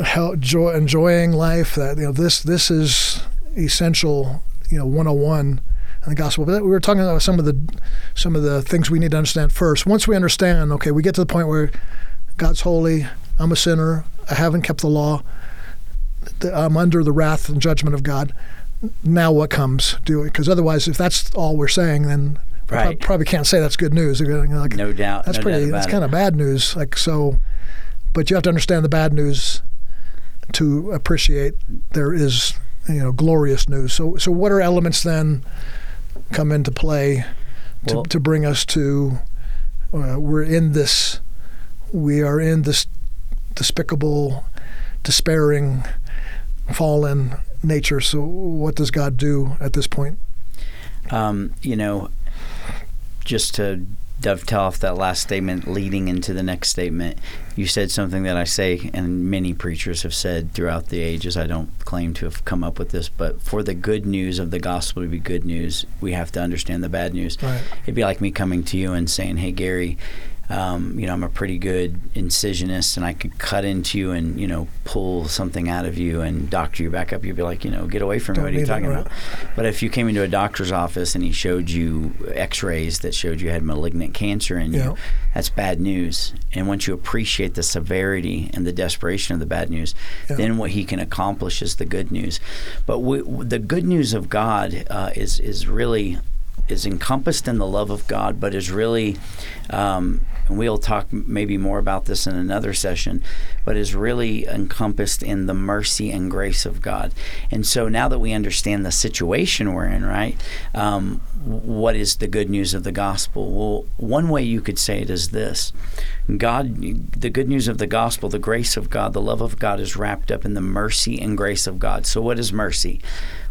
health, joy, enjoying life. That you know this this is essential. You know, 101 in the gospel. But we were talking about some of the some of the things we need to understand first. Once we understand, okay, we get to the point where God's holy, I'm a sinner, I haven't kept the law, I'm under the wrath and judgment of God. Now what comes? Do because otherwise, if that's all we're saying, then right. probably can't say that's good news. Like, no doubt. That's no pretty. Doubt that's kind of bad news. Like so, but you have to understand the bad news to appreciate there is you know glorious news. So so what are elements then come into play to, well, to bring us to uh, we're in this we are in this despicable despairing fallen nature. So what does god do at this point? Um, you know just to dovetail off that last statement leading into the next statement. You said something that I say, and many preachers have said throughout the ages. I don't claim to have come up with this, but for the good news of the gospel to be good news, we have to understand the bad news. Right. It'd be like me coming to you and saying, Hey, Gary, um, you know, I'm a pretty good incisionist and I could cut into you and, you know, pull something out of you and doctor you back up. You'd be like, you know, get away from me. What are you talking about? But if you came into a doctor's office and he showed you x rays that showed you had malignant cancer in you, that's bad news. And once you appreciate the severity and the desperation of the bad news, yeah. then what he can accomplish is the good news. But we, the good news of God uh, is, is really is encompassed in the love of God, but is really um, and we'll talk maybe more about this in another session, but is really encompassed in the mercy and grace of God. And so now that we understand the situation we're in, right, um, what is the good news of the gospel? Well, one way you could say it is this God, the good news of the gospel, the grace of God, the love of God is wrapped up in the mercy and grace of God. So, what is mercy?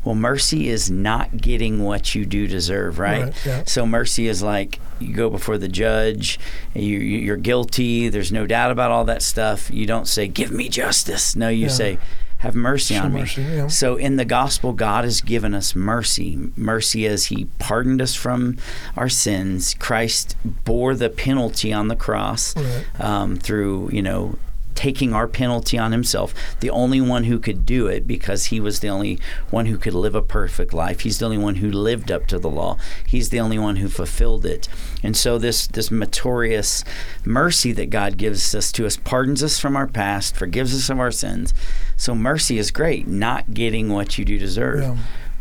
Well, mercy is not getting what you do deserve, right? right yeah. So mercy is like you go before the judge, you, you're guilty. There's no doubt about all that stuff. You don't say, "Give me justice." No, you yeah. say, have mercy Show on me. Mercy, yeah. So in the gospel, God has given us mercy. Mercy as He pardoned us from our sins. Christ bore the penalty on the cross right. um, through, you know, taking our penalty on himself, the only one who could do it because he was the only one who could live a perfect life. He's the only one who lived up to the law. He's the only one who fulfilled it. And so this this meritorious mercy that God gives us to us pardons us from our past, forgives us of our sins. So mercy is great, not getting what you do deserve. Yeah.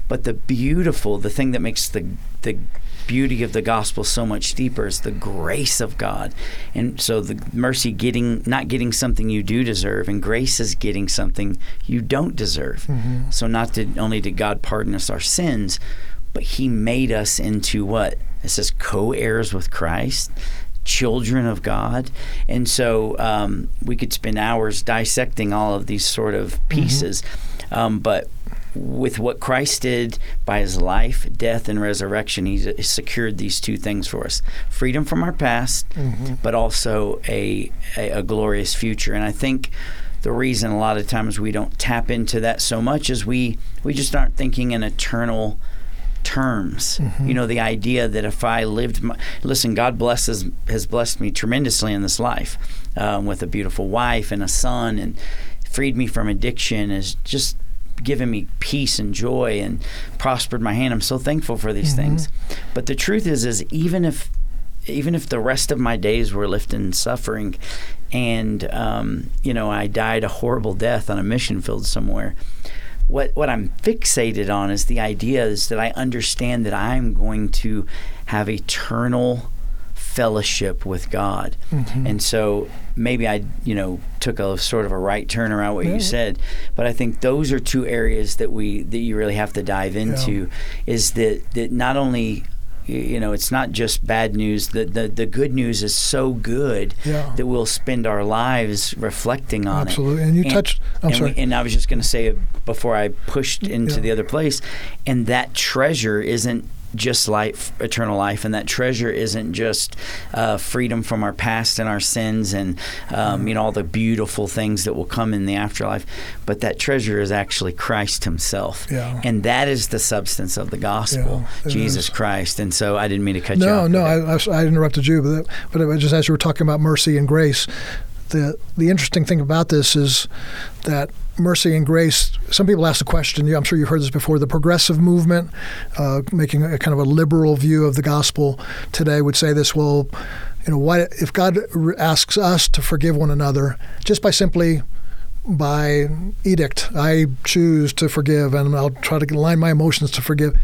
But the beautiful, the thing that makes the the beauty of the gospel so much deeper. It's the grace of God, and so the mercy getting not getting something you do deserve, and grace is getting something you don't deserve. Mm-hmm. So not did only did God pardon us our sins, but He made us into what it says co-heirs with Christ children of God. And so um, we could spend hours dissecting all of these sort of mm-hmm. pieces. Mm-hmm. Um, but with what Christ did by his life, death, and resurrection, he secured these two things for us freedom from our past, mm-hmm. but also a, a, a glorious future. And I think the reason a lot of times we don't tap into that so much is we, we just aren't thinking in eternal terms. Mm-hmm. You know, the idea that if I lived, my, listen, God blesses has blessed me tremendously in this life um, with a beautiful wife and a son, and freed me from addiction. Is just given me peace and joy and prospered my hand. I'm so thankful for these mm-hmm. things. But the truth is, is even if even if the rest of my days were lived in suffering, and um, you know I died a horrible death on a mission field somewhere. What what I'm fixated on is the idea is that I understand that I'm going to have eternal fellowship with God. Mm-hmm. And so maybe I, you know, took a sort of a right turn around what yeah. you said, but I think those are two areas that we that you really have to dive into yeah. is that that not only you know it's not just bad news the the, the good news is so good yeah. that we'll spend our lives reflecting on absolutely. it absolutely and you and, touched i'm and sorry we, and i was just going to say before i pushed into yeah. the other place and that treasure isn't just life, eternal life, and that treasure isn't just uh, freedom from our past and our sins, and um, you know all the beautiful things that will come in the afterlife, but that treasure is actually Christ Himself, yeah. and that is the substance of the gospel, yeah, Jesus is. Christ. And so I didn't mean to cut no, you off. No, no, I, I, interrupted you, but but just as you were talking about mercy and grace, the the interesting thing about this is that mercy and grace. Some people ask the question. I'm sure you've heard this before. The progressive movement, uh, making a kind of a liberal view of the gospel today, would say this: Well, you know, why if God asks us to forgive one another just by simply by edict, I choose to forgive, and I'll try to align my emotions to forgive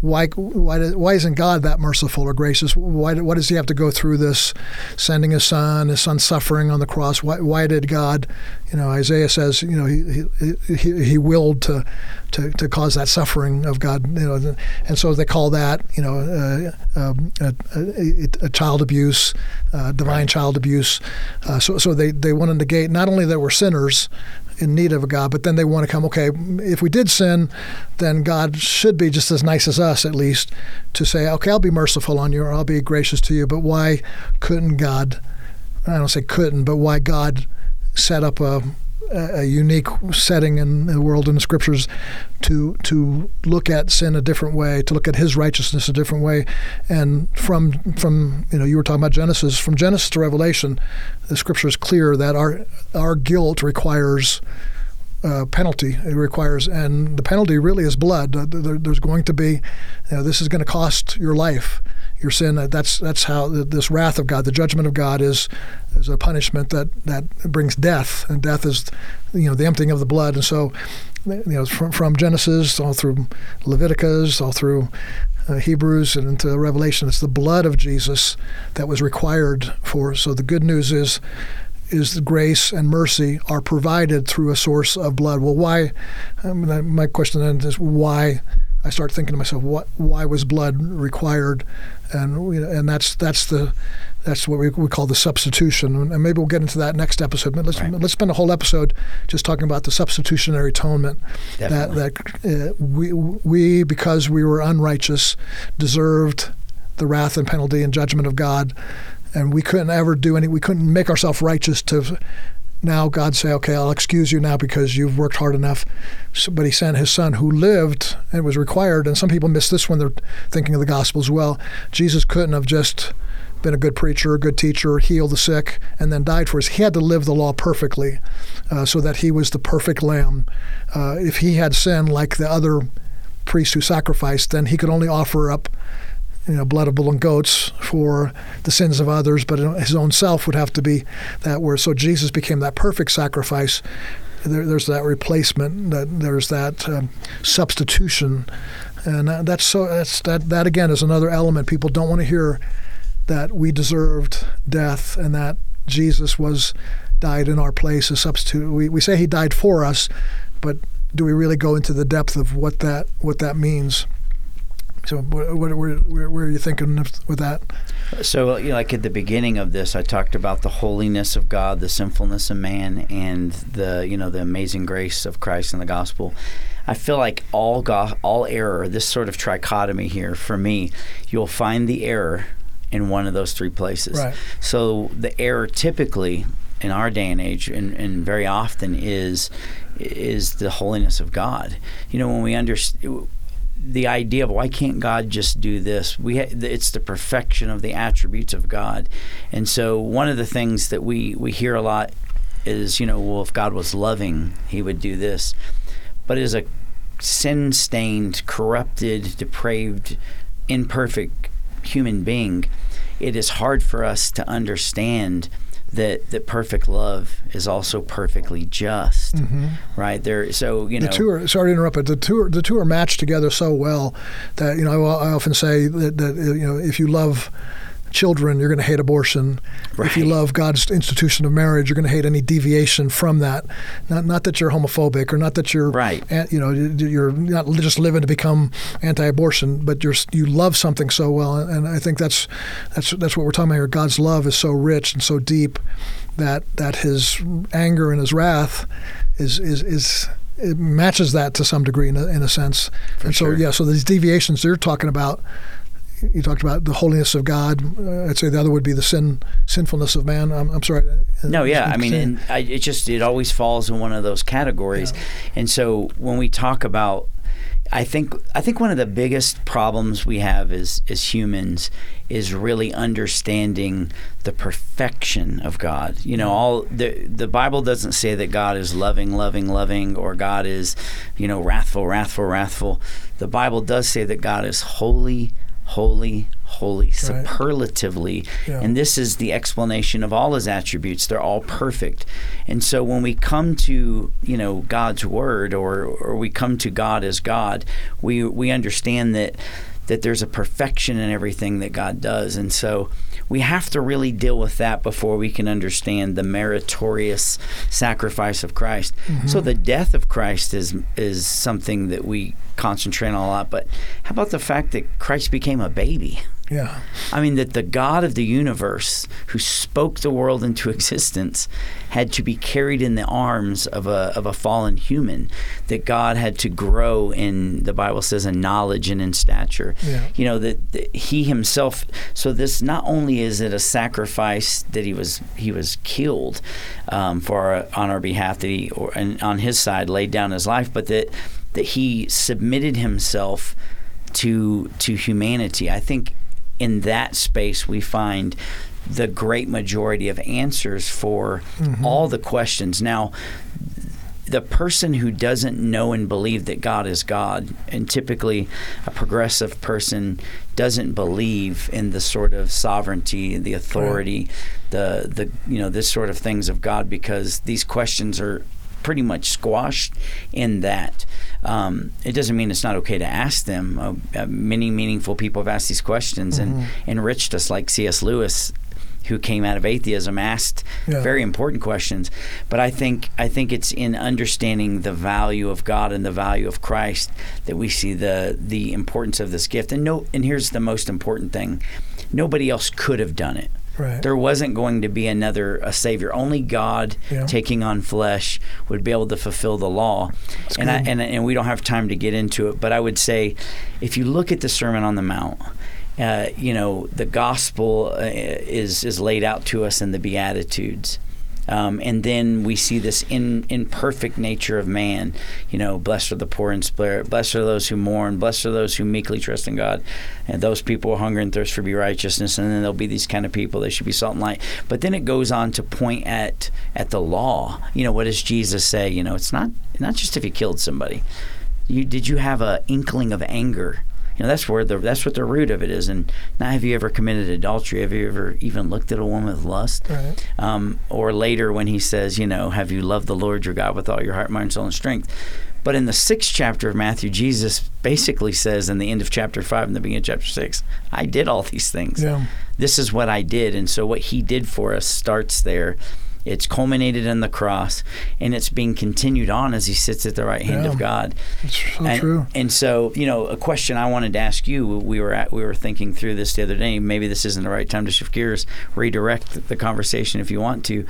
why why why isn't God that merciful or gracious? Why why does He have to go through this, sending His Son, His Son suffering on the cross? Why why did God, you know, Isaiah says, you know, He He, he willed to, to to cause that suffering of God, you know, and so they call that, you know, uh, um, a, a, a, child abuse, uh, divine right. child abuse. Uh, so so they they want to negate not only that we're sinners, in need of a God, but then they want to come, okay, if we did sin, then God should be just as nice as us, at least, to say, okay, I'll be merciful on you or I'll be gracious to you. But why couldn't God, I don't say couldn't, but why God set up a, a unique setting in the world in the scriptures to to look at sin a different way, to look at His righteousness a different way, and from from you know you were talking about Genesis, from Genesis to Revelation, the scripture is clear that our our guilt requires. Uh, penalty it requires, and the penalty really is blood. Uh, there, there's going to be, you know, this is going to cost your life your sin. That's that's how this wrath of God, the judgment of God, is is a punishment that that brings death, and death is, you know, the emptying of the blood. And so, you know, from from Genesis all through Leviticus, all through uh, Hebrews and into Revelation, it's the blood of Jesus that was required for. So the good news is is grace and mercy are provided through a source of blood. Well, why? Um, my question then is why I start thinking to myself, what, why was blood required? And and that's that's the that's what we, we call the substitution, and maybe we'll get into that next episode. But let's right. let's spend a whole episode just talking about the substitutionary atonement. Definitely. That that uh, we we because we were unrighteous deserved the wrath and penalty and judgment of God, and we couldn't ever do any. We couldn't make ourselves righteous to now God say, okay, I'll excuse you now because you've worked hard enough. So, but he sent his son who lived and was required. And some people miss this when they're thinking of the gospel as well. Jesus couldn't have just been a good preacher, a good teacher, healed the sick, and then died for us. He had to live the law perfectly uh, so that he was the perfect lamb. Uh, if he had sinned like the other priests who sacrificed, then he could only offer up you know, blood of bull and goats for the sins of others, but his own self would have to be that where. So Jesus became that perfect sacrifice. There, there's that replacement. That there's that um, substitution And that- that's so that's that that again is another element people don't want to hear that we deserved death and that Jesus was died in our place as substitute. We we say he died for us, but do we really go into the depth of what that what that means? So what, what, where, where, where are you thinking of, with that? So, you know, like at the beginning of this, I talked about the holiness of God, the sinfulness of man, and the you know the amazing grace of Christ in the gospel. I feel like all go- all error, this sort of trichotomy here for me, you'll find the error in one of those three places. Right. So the error typically in our day and age, and, and very often is is the holiness of God. You know, when we understand the idea of why can't God just do this? We ha- it's the perfection of the attributes of God, and so one of the things that we we hear a lot is you know well if God was loving He would do this, but as a sin stained, corrupted, depraved, imperfect human being, it is hard for us to understand that that perfect love is also perfectly just, right? There, so you know, Mm-hmm. The two are sorry to interrupt, but the two are, the two are matched together so well that you know I, I often say that, that you know if you love children, you're going to hate abortion. If you love God's institution of marriage, you're going to hate any deviation from that. Not not that you're homophobic or not that you're Right. You know, you- you're not just living to become anti-abortion, but you're you love something so well, and I think that's that's that's what we're talking about here. God's love is so rich and so deep that that His anger and His wrath is is is it matches that to some degree in a, in a sense. and so sure. yeah, so these deviations you're talking about. You talked about the holiness of God. Uh, I'd say the other would be the sin sinfulness of man. I'm, I'm sorry. No, yeah. I mean, I, it just it always falls in one of those categories. And so when we talk about, I think I think one of the biggest problems we have as as humans is really understanding the perfection of God. You know, all the the Bible doesn't say that God is loving, loving, loving, or God is, you know, wrathful, wrathful, wrathful. The Bible does say that God is holy, holy, holy, superlatively. Yeah. And this is the explanation of all his attributes. They're all perfect. And so when we come to, you know, God's word or or we come to God as God, we we understand that that there's a perfection in everything that God does. And so we have to really deal with that before we can understand the meritorious sacrifice of Christ. So mm-hmm. the death of Christ is is something that we concentrate on a lot, but how about the fact that Christ became a baby? Yeah, I mean, that the God of the universe, who spoke the world into existence, had to be carried in the arms of a, of a fallen human. That God had to grow in, the Bible says, in knowledge and in stature. Yeah. You know, that, that He Himself, so this not only is it a sacrifice that He was He was killed um, for our, on our behalf, that He, or, and on His side, laid down His life, but that, that He submitted Himself to to humanity. I think in that space we find the great majority of answers for mm-hmm. all the questions. Now, the person who doesn't know and believe that God is God, and typically a progressive person doesn't believe in the sort of sovereignty, the authority, the the you know this sort of things of God because these questions are pretty much squashed in that. Um, it doesn't mean it's not okay to ask them. Uh, uh, many meaningful people have asked these questions and enriched us, like C.S. Lewis, who came out of atheism, asked Yeah. very important questions. But I think I think it's in understanding the value of God and the value of Christ that we see the the importance of this gift. And no, and here's the most important thing: nobody else could have done it. Right. There wasn't going to be another a savior. Only God Yeah. taking on flesh would be able to fulfill the law. and I, and and we don't have time to get into it, but I would say if you look at the Sermon on the Mount, uh, you know the gospel uh, is is laid out to us in the Beatitudes. Um, and then we see this in, imperfect nature of man. You know, blessed are the poor in spirit, blessed are those who mourn, blessed are those who meekly trust in God. And those people hunger and thirst for be righteousness. And then there'll be these kind of people. They should be salt and light. But then it goes on to point at at the law. You know, what does Jesus say? You know, it's not not just if you killed somebody. You did you have a inkling of anger? You know, that's where the that's what the root of it is. And now, have you ever committed adultery? Have you ever even looked at a woman with lust? Right. Um, or later when he says, you know, have you loved the Lord your God with all your heart, mind, soul, and strength? But in the sixth chapter of Matthew, Jesus basically says in the end of chapter five and the beginning of chapter six, I did all these things. Yeah. This is what I did. And so what he did for us starts there. It's culminated in the cross, and it's being continued on as he sits at the right hand Yeah. of God. It's so and, true. And so, you know, a question I wanted to ask you. We were at, we were thinking through this the other day. Maybe this isn't the right time to shift gears, redirect the conversation if you want to,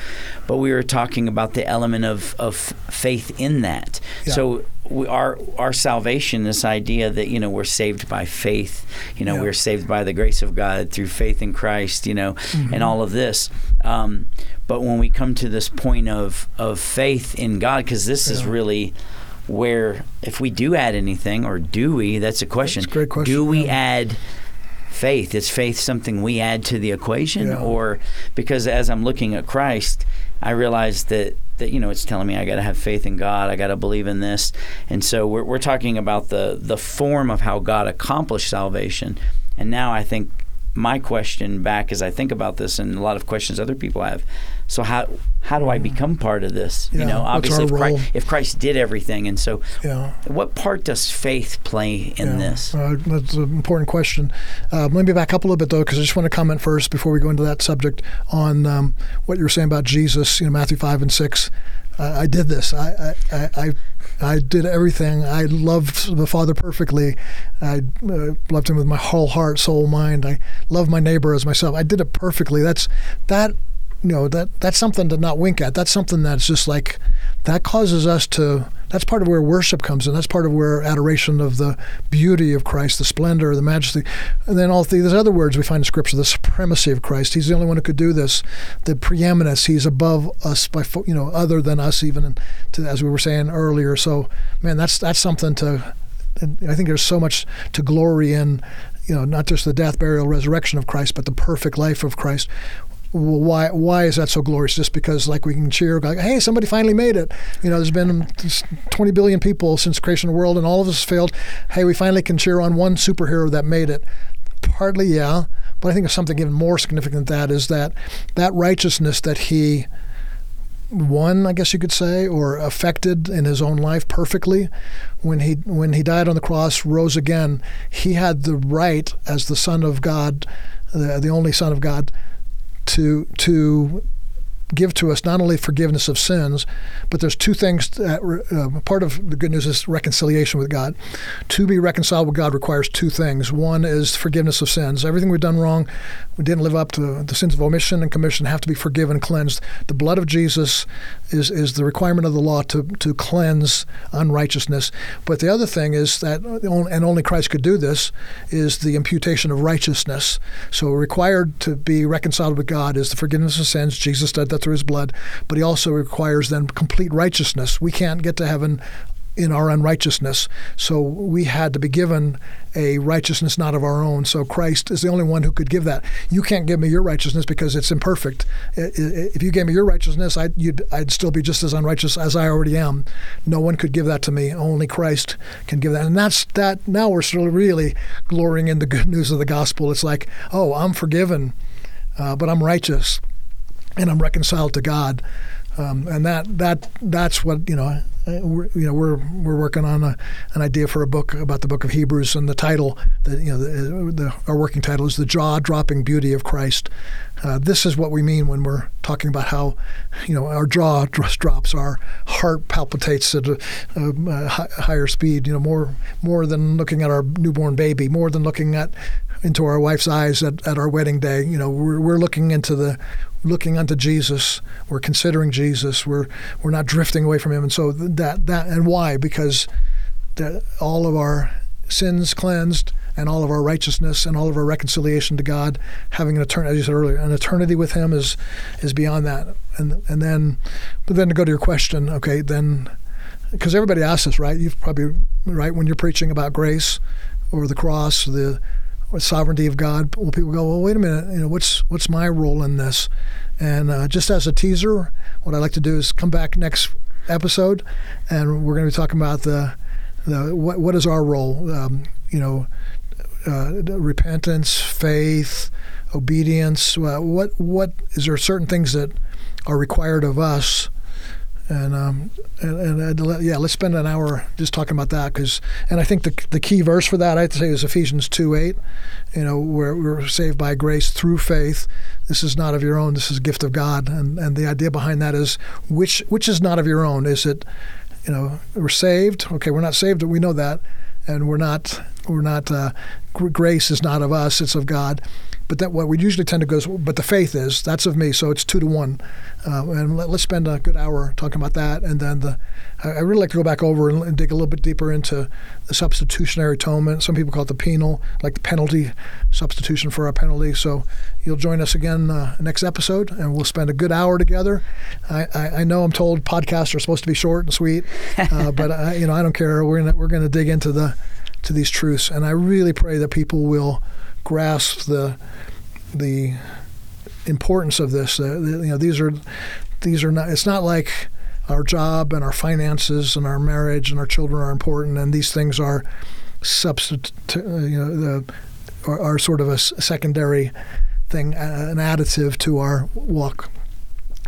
but we were talking about the element of of faith in that. Yeah. So. We, our our salvation, this idea that you know we're saved by faith, you know Yeah. we're saved by the grace of God through faith in Christ, you know, Mm-hmm. and all of this. Um, but when we come to this point of of faith in God, because this is really where if we do add anything or do we that's a question That's a great question, do we yeah. add faith is faith something we add to the equation Yeah. or because as i'm looking at christ i realize that that you know it's telling me i got to have faith in god i got to believe in this. And so we're, we're talking about the the form of how god accomplished salvation. And now i think my question back as i think about this and a lot of questions other people have so how how do i become part of this Mm-hmm. Yeah, you know obviously if christ, if christ did everything and so Yeah. what part does faith play in Yeah. this? Uh, that's an important question. Uh, let me back up a little bit though, because I just want to comment first before we go into that subject on um, what you were saying about Jesus. You know, Matthew five and six. I did this. I, I, I, I I did everything. I loved the Father perfectly. I uh, loved Him with my whole heart, soul, mind. I loved my neighbor as myself. I did it perfectly. That's that. You know that that's something to not wink at. That's something that's just like that causes us to. That's part of where worship comes in. That's part of where adoration of the beauty of Christ, the splendor, the majesty, and then all these other words we find in Scripture: the supremacy of Christ. He's the only one who could do this. The preeminence. He's above us by you know other than us even, to, as we were saying earlier. So, man, that's that's something to. I think there's so much to glory in, you know, not just the death, burial, resurrection of Christ, but the perfect life of Christ. Why why is that so glorious? Just because like we can cheer, like, hey, somebody finally made it. You know, there's been 20 billion people since creation of the world, and all of us failed. Hey, we finally can cheer on one superhero that made it. Partly, yeah, but I think there's something even more significant than that is that that righteousness that he won, I guess you could say, or affected in his own life perfectly. When he when he died on the cross, rose again, he had the right as the Son of God, the, the only Son of God, to to give to us not only forgiveness of sins, but there's two things that uh, part of the good news is reconciliation with God. To be reconciled with God requires two things. One is forgiveness of sins. Everything we've done wrong, we didn't live up to the sins of omission and commission have to be forgiven, cleansed. The blood of Jesus is is the requirement of the law to to cleanse unrighteousness. But the other thing is that and only Christ could do this is the imputation of righteousness. So required to be reconciled with God is the forgiveness of sins. Jesus did that through his blood, but he also requires then complete righteousness. We can't get to heaven in our unrighteousness. So we had to be given a righteousness not of our own. So Christ is the only one who could give that. You can't give me your righteousness because it's imperfect. If you gave me your righteousness, I'd, I'd still be just as unrighteous as I already am. No one could give that to me. Only Christ can give that. And that's that. Now we're of really glorying in the good news of the gospel. It's like, oh, I'm forgiven, uh, but I'm righteous and I'm reconciled to God. Um, and that that that's what you know. We're, you know, we're we're working on a, an idea for a book about the book of Hebrews, and the title, the, you know, the, the, our working title is the jaw-dropping beauty of Christ. Uh, this is what we mean when we're talking about how, you know, our jaw drops, our heart palpitates at a, a, a higher speed. You know, more more than looking at our newborn baby, more than looking at into our wife's eyes at, at our wedding day. You know, we're, we're looking into the looking unto Jesus. We're considering Jesus. We're we're not drifting away from Him. And so that that and why? Because that all of our sins cleansed and all of our righteousness and all of our reconciliation to God, having an eternity, as you said earlier, an eternity with Him is is beyond that. And and then, but then to go to your question, okay, then because everybody asks us, right? You've probably right when you're preaching about grace or the cross, the or sovereignty of God. Well, people go, well, wait a minute, you know, what's what's my role in this? And uh, just as a teaser, what I'd like to do is come back next episode, and we're going to be talking about the the what what is our role? Um, you know, uh, repentance, faith, obedience. Uh, what what is there certain things that are required of us? And um, and, and yeah, let's spend an hour just talking about that because, and I think the the key verse for that I have to say is Ephesians two eight, you know, where we're saved by grace through faith. This is not of your own. This is a gift of God, and and the idea behind that is which which is not of your own. Is it, you know, we're saved? Okay, we're not saved. But we know that, and we're not we're not. Uh, grace is not of us; it's of God. But that what we usually tend to go, is, but the faith is that's of me, so it's two to one. Uh, and let, us spend a good hour talking about that, and then the. I, really like to go back over and, and, dig a little bit deeper into the substitutionary atonement. Some people call it the penal, like the penalty substitution for our penalty. So you'll join us again uh, next episode, and we'll spend a good hour together. I, I, I know I'm told podcasts are supposed to be short and sweet, uh, but I, you know I don't care. We're gonna we're gonna dig into the to these truths, and I really pray that people will grasp the the importance of this. Uh, you know, these are these are not. It's not like our job and our finances and our marriage and our children are important, and these things are substitute. You know, the are, are sort of a secondary thing, uh, an additive to our walk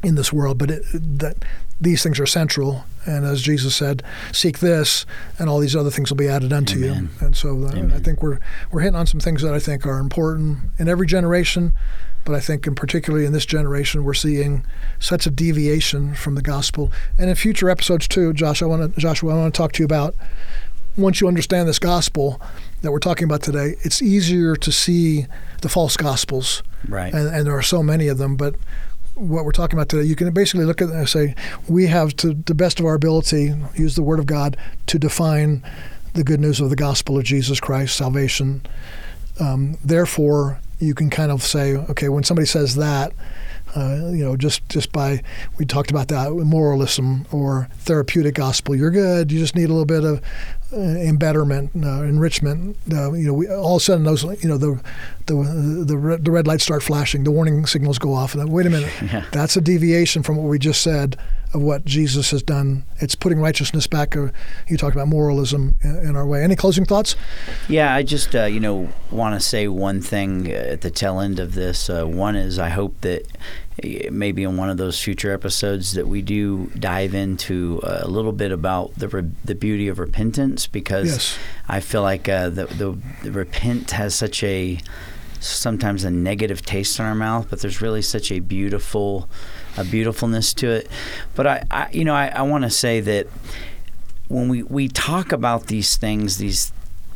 in this world. But it, that these things are central. And as Jesus said, seek this, and all these other things will be added unto Amen. you. And so uh, I think we're we're hitting on some things that I think are important in every generation. But I think, in particularly in this generation, we're seeing such a deviation from the gospel. And in future episodes too, Josh, I want to Joshua, I want to talk to you about once you understand this gospel that we're talking about today. It's easier to see the false gospels, right? And, and there are so many of them, but what we're talking about today, you can basically look at it and say, we have to the best of our ability, use the Word of God to define the good news of the gospel of Jesus Christ, salvation. Um, therefore, you can kind of say, okay, when somebody says that, uh, you know, just just by we talked about that moralism or therapeutic gospel. You're good. You just need a little bit of uh, embetterment, uh, enrichment. Uh, you know, we, all of a sudden those, you know, the the the red, the red lights start flashing, the warning signals go off, and then, wait a minute, yeah. that's a deviation from what we just said of what Jesus has done. It's putting righteousness back. Uh, you talked about moralism in, in, our way. Any closing thoughts? Yeah, I just uh, you know want to say one thing at the tail end of this. Uh, one is I hope that maybe in one of those future episodes that we do dive into a little bit about the re- the beauty of repentance because yes. I feel like uh, the, the, the repent has such a sometimes a negative taste in our mouth, but there's really such a beautiful a beautifulness to it. But I, I you know I, I want to say that when we, we talk about these things, these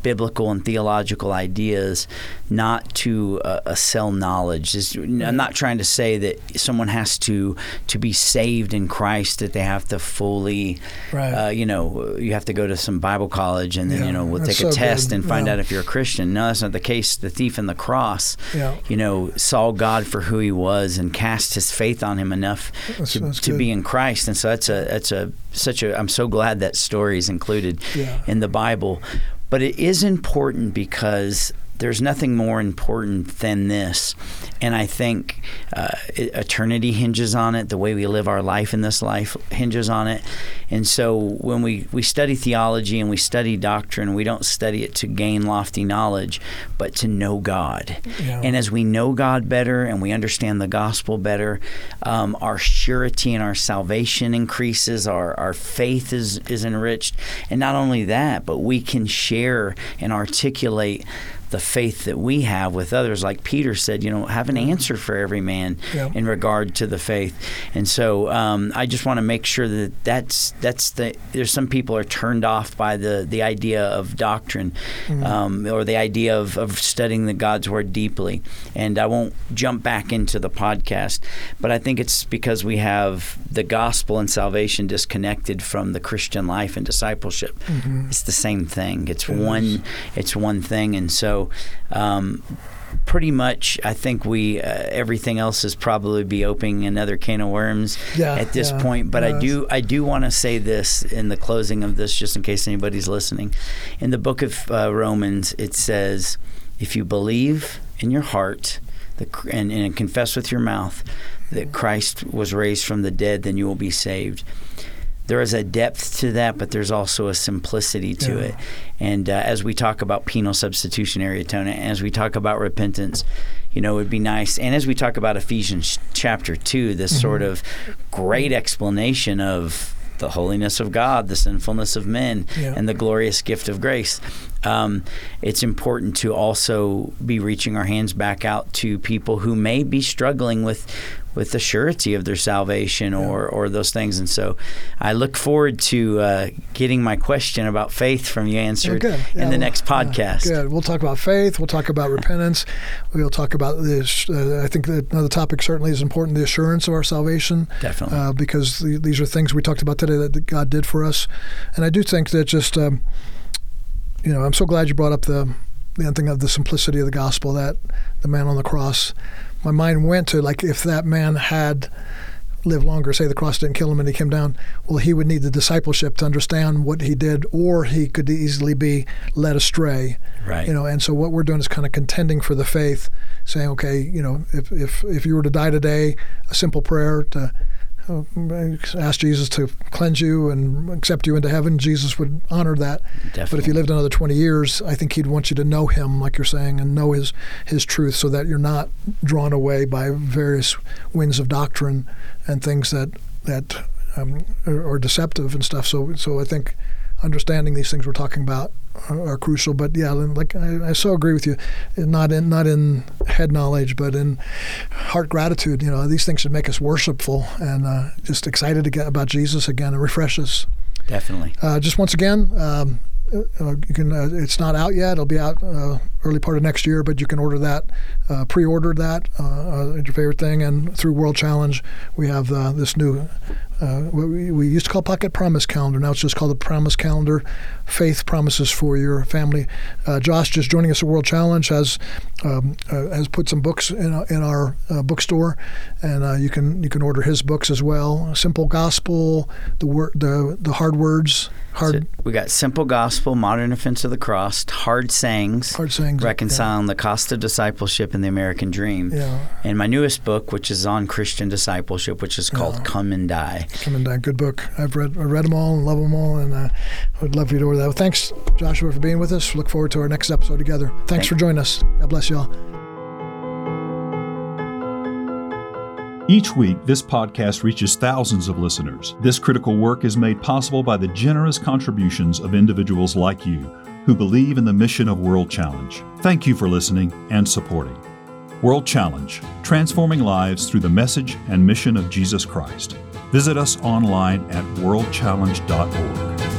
biblical and theological ideas, not to uh, sell knowledge. I'm not trying to say that someone has to to be saved in Christ that they have to fully, right. uh, you know, you have to go to some Bible college and then yeah, you know we'll take a test good. and find yeah. out if you're a Christian. No, that's not the case. The thief in the cross, yeah. you know, saw God for who He was and cast his faith on Him enough that's, to, that's to be in Christ, and so that's a that's a such a. I'm so glad that story is included in the Bible. But it is important because there's nothing more important than this. And I think uh, eternity hinges on it. The way we live our life in this life hinges on it. And so when we, we study theology and we study doctrine, we don't study it to gain lofty knowledge, but to know God. Yeah. And as we know God better and we understand the gospel better, um, our surety and our salvation increases, our, our faith is, is enriched. And not only that, but we can share and articulate the faith that we have with others. Like Peter said, you know, have an answer for every man yeah. in regard to the faith. And so um, I just want to make sure that that's that's the. There's some people are turned off by the the idea of doctrine, mm-hmm. um, or the idea of, of studying the God's word deeply. And I won't jump back into the podcast, but I think it's because we have the gospel and salvation disconnected from the Christian life and discipleship. Mm-hmm. It's the same thing. It's it one. Is. It's one thing, and so um, pretty much, I think we uh, everything else is probably be opening another can of worms yeah, at this yeah, point. But I do I do want to say this in the closing of this, just in case anybody's listening. In the book of uh, Romans, it says, "If you believe in your heart." The, and, and confess with your mouth that Christ was raised from the dead, then you will be saved there is a depth to that, but there's also a simplicity to yeah. it. And uh, as we talk about penal substitutionary atonement, as we talk about repentance, you know, it would be nice. And as we talk about Ephesians chapter 2, this mm-hmm. sort of great explanation of the holiness of God, the sinfulness of men, Yeah. and the glorious gift of grace. Um, it's important to also be reaching our hands back out to people who may be struggling with with the surety of their salvation or, or those things. And so I look forward to uh, getting my question about faith from you answered good. Yeah, in the next yeah, podcast. good. We'll talk about faith. We'll talk about repentance. We'll talk about this. Uh, I think that another topic certainly is important: the assurance of our salvation. Definitely. uh, because the, these are things we talked about today that God did for us. And I do think that just, um, you know, I'm so glad you brought up the the thing of the simplicity of the gospel. That the man on the cross, my mind went to like if that man had lived longer, say the cross didn't kill him and he came down, well, he would need the discipleship to understand what he did, or he could easily be led astray. Right. You know, and so what we're doing is kind of contending for the faith, saying, okay, you know, if if if you were to die today, a simple prayer to ask Jesus to cleanse you and accept you into heaven, Jesus would honor that. But if you lived another 20 years, I think he'd want you to know him, like you're saying, and know his his truth, so that you're not drawn away by various winds of doctrine and things that that um, are, are deceptive and stuff. So so I think understanding these things we're talking about are, are crucial. But yeah, like I, I so agree with you, not in not in head knowledge, but in heart gratitude. You know, these things should make us worshipful and uh, just excited to get about Jesus again and refresh us. Definitely. Uh, just once again, um, uh, you can. Uh, it's not out yet. It'll be out uh, early part of next year, but you can order that, uh, pre-order that uh, uh, your favorite thing, and through World Challenge, we have uh, this new. Uh, we, we used to call Pocket Promise Calendar. Now it's just called the Promise Calendar. Faith promises for your family. Uh, Josh, just joining us at World Challenge, has um, uh, has put some books in, our- in our uh, bookstore, and uh, you can you can order his books as well. Simple Gospel, the word the the hard words, hard So we got simple gospel, modern offense of the cross, hard sayings, hard sayings. reconciling the cost of discipleship and the American dream. Yeah, And my newest book, which is on Christian discipleship, which is called Yeah. Come and Die. coming down. Good book. I've read I read them all and love them all, and uh, I would love you to order that. Well, thanks, Joshua, for being with us. Look forward to our next episode together. Thanks Thank- for joining us. God bless you all. Each week, this podcast reaches thousands of listeners. This critical work is made possible by the generous contributions of individuals like you who believe in the mission of World Challenge. Thank you for listening and supporting. World Challenge, transforming lives through the message and mission of Jesus Christ. Visit us online at worldchallenge.org.